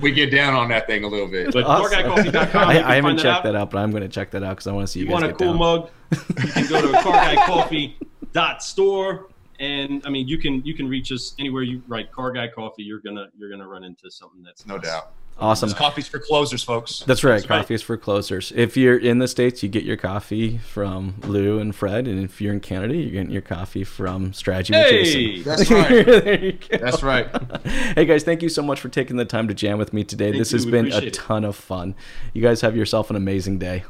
we get down on that thing a little bit. But awesome. I, I haven't checked that out, but I'm going to check that out because I want to see you, you want a cool down. mug? You can go to carguycoffee.store and I mean you can you can reach us anywhere you write car guy coffee you're gonna you're gonna run into something that's no doubt Awesome. coffee's for closers, folks. That's right. That's coffee is for closers. If you're in the States, you get your coffee from Lou and Fred. And if you're in Canada, you're getting your coffee from Strategy hey, That's right. that's right. hey, guys, thank you so much for taking the time to jam with me today. Thank this you. has we been a ton of fun. You guys have yourself an amazing day.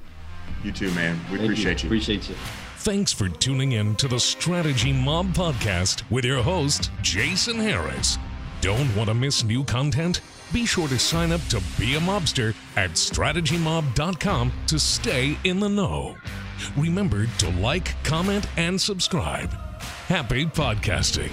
You too, man. We thank appreciate you. you. Appreciate you. Thanks for tuning in to the Strategy Mob podcast with your host, Jason Harris. Don't want to miss new content? Be sure to sign up to be a mobster at strategymob.com to stay in the know. Remember to like, comment, and subscribe. Happy podcasting.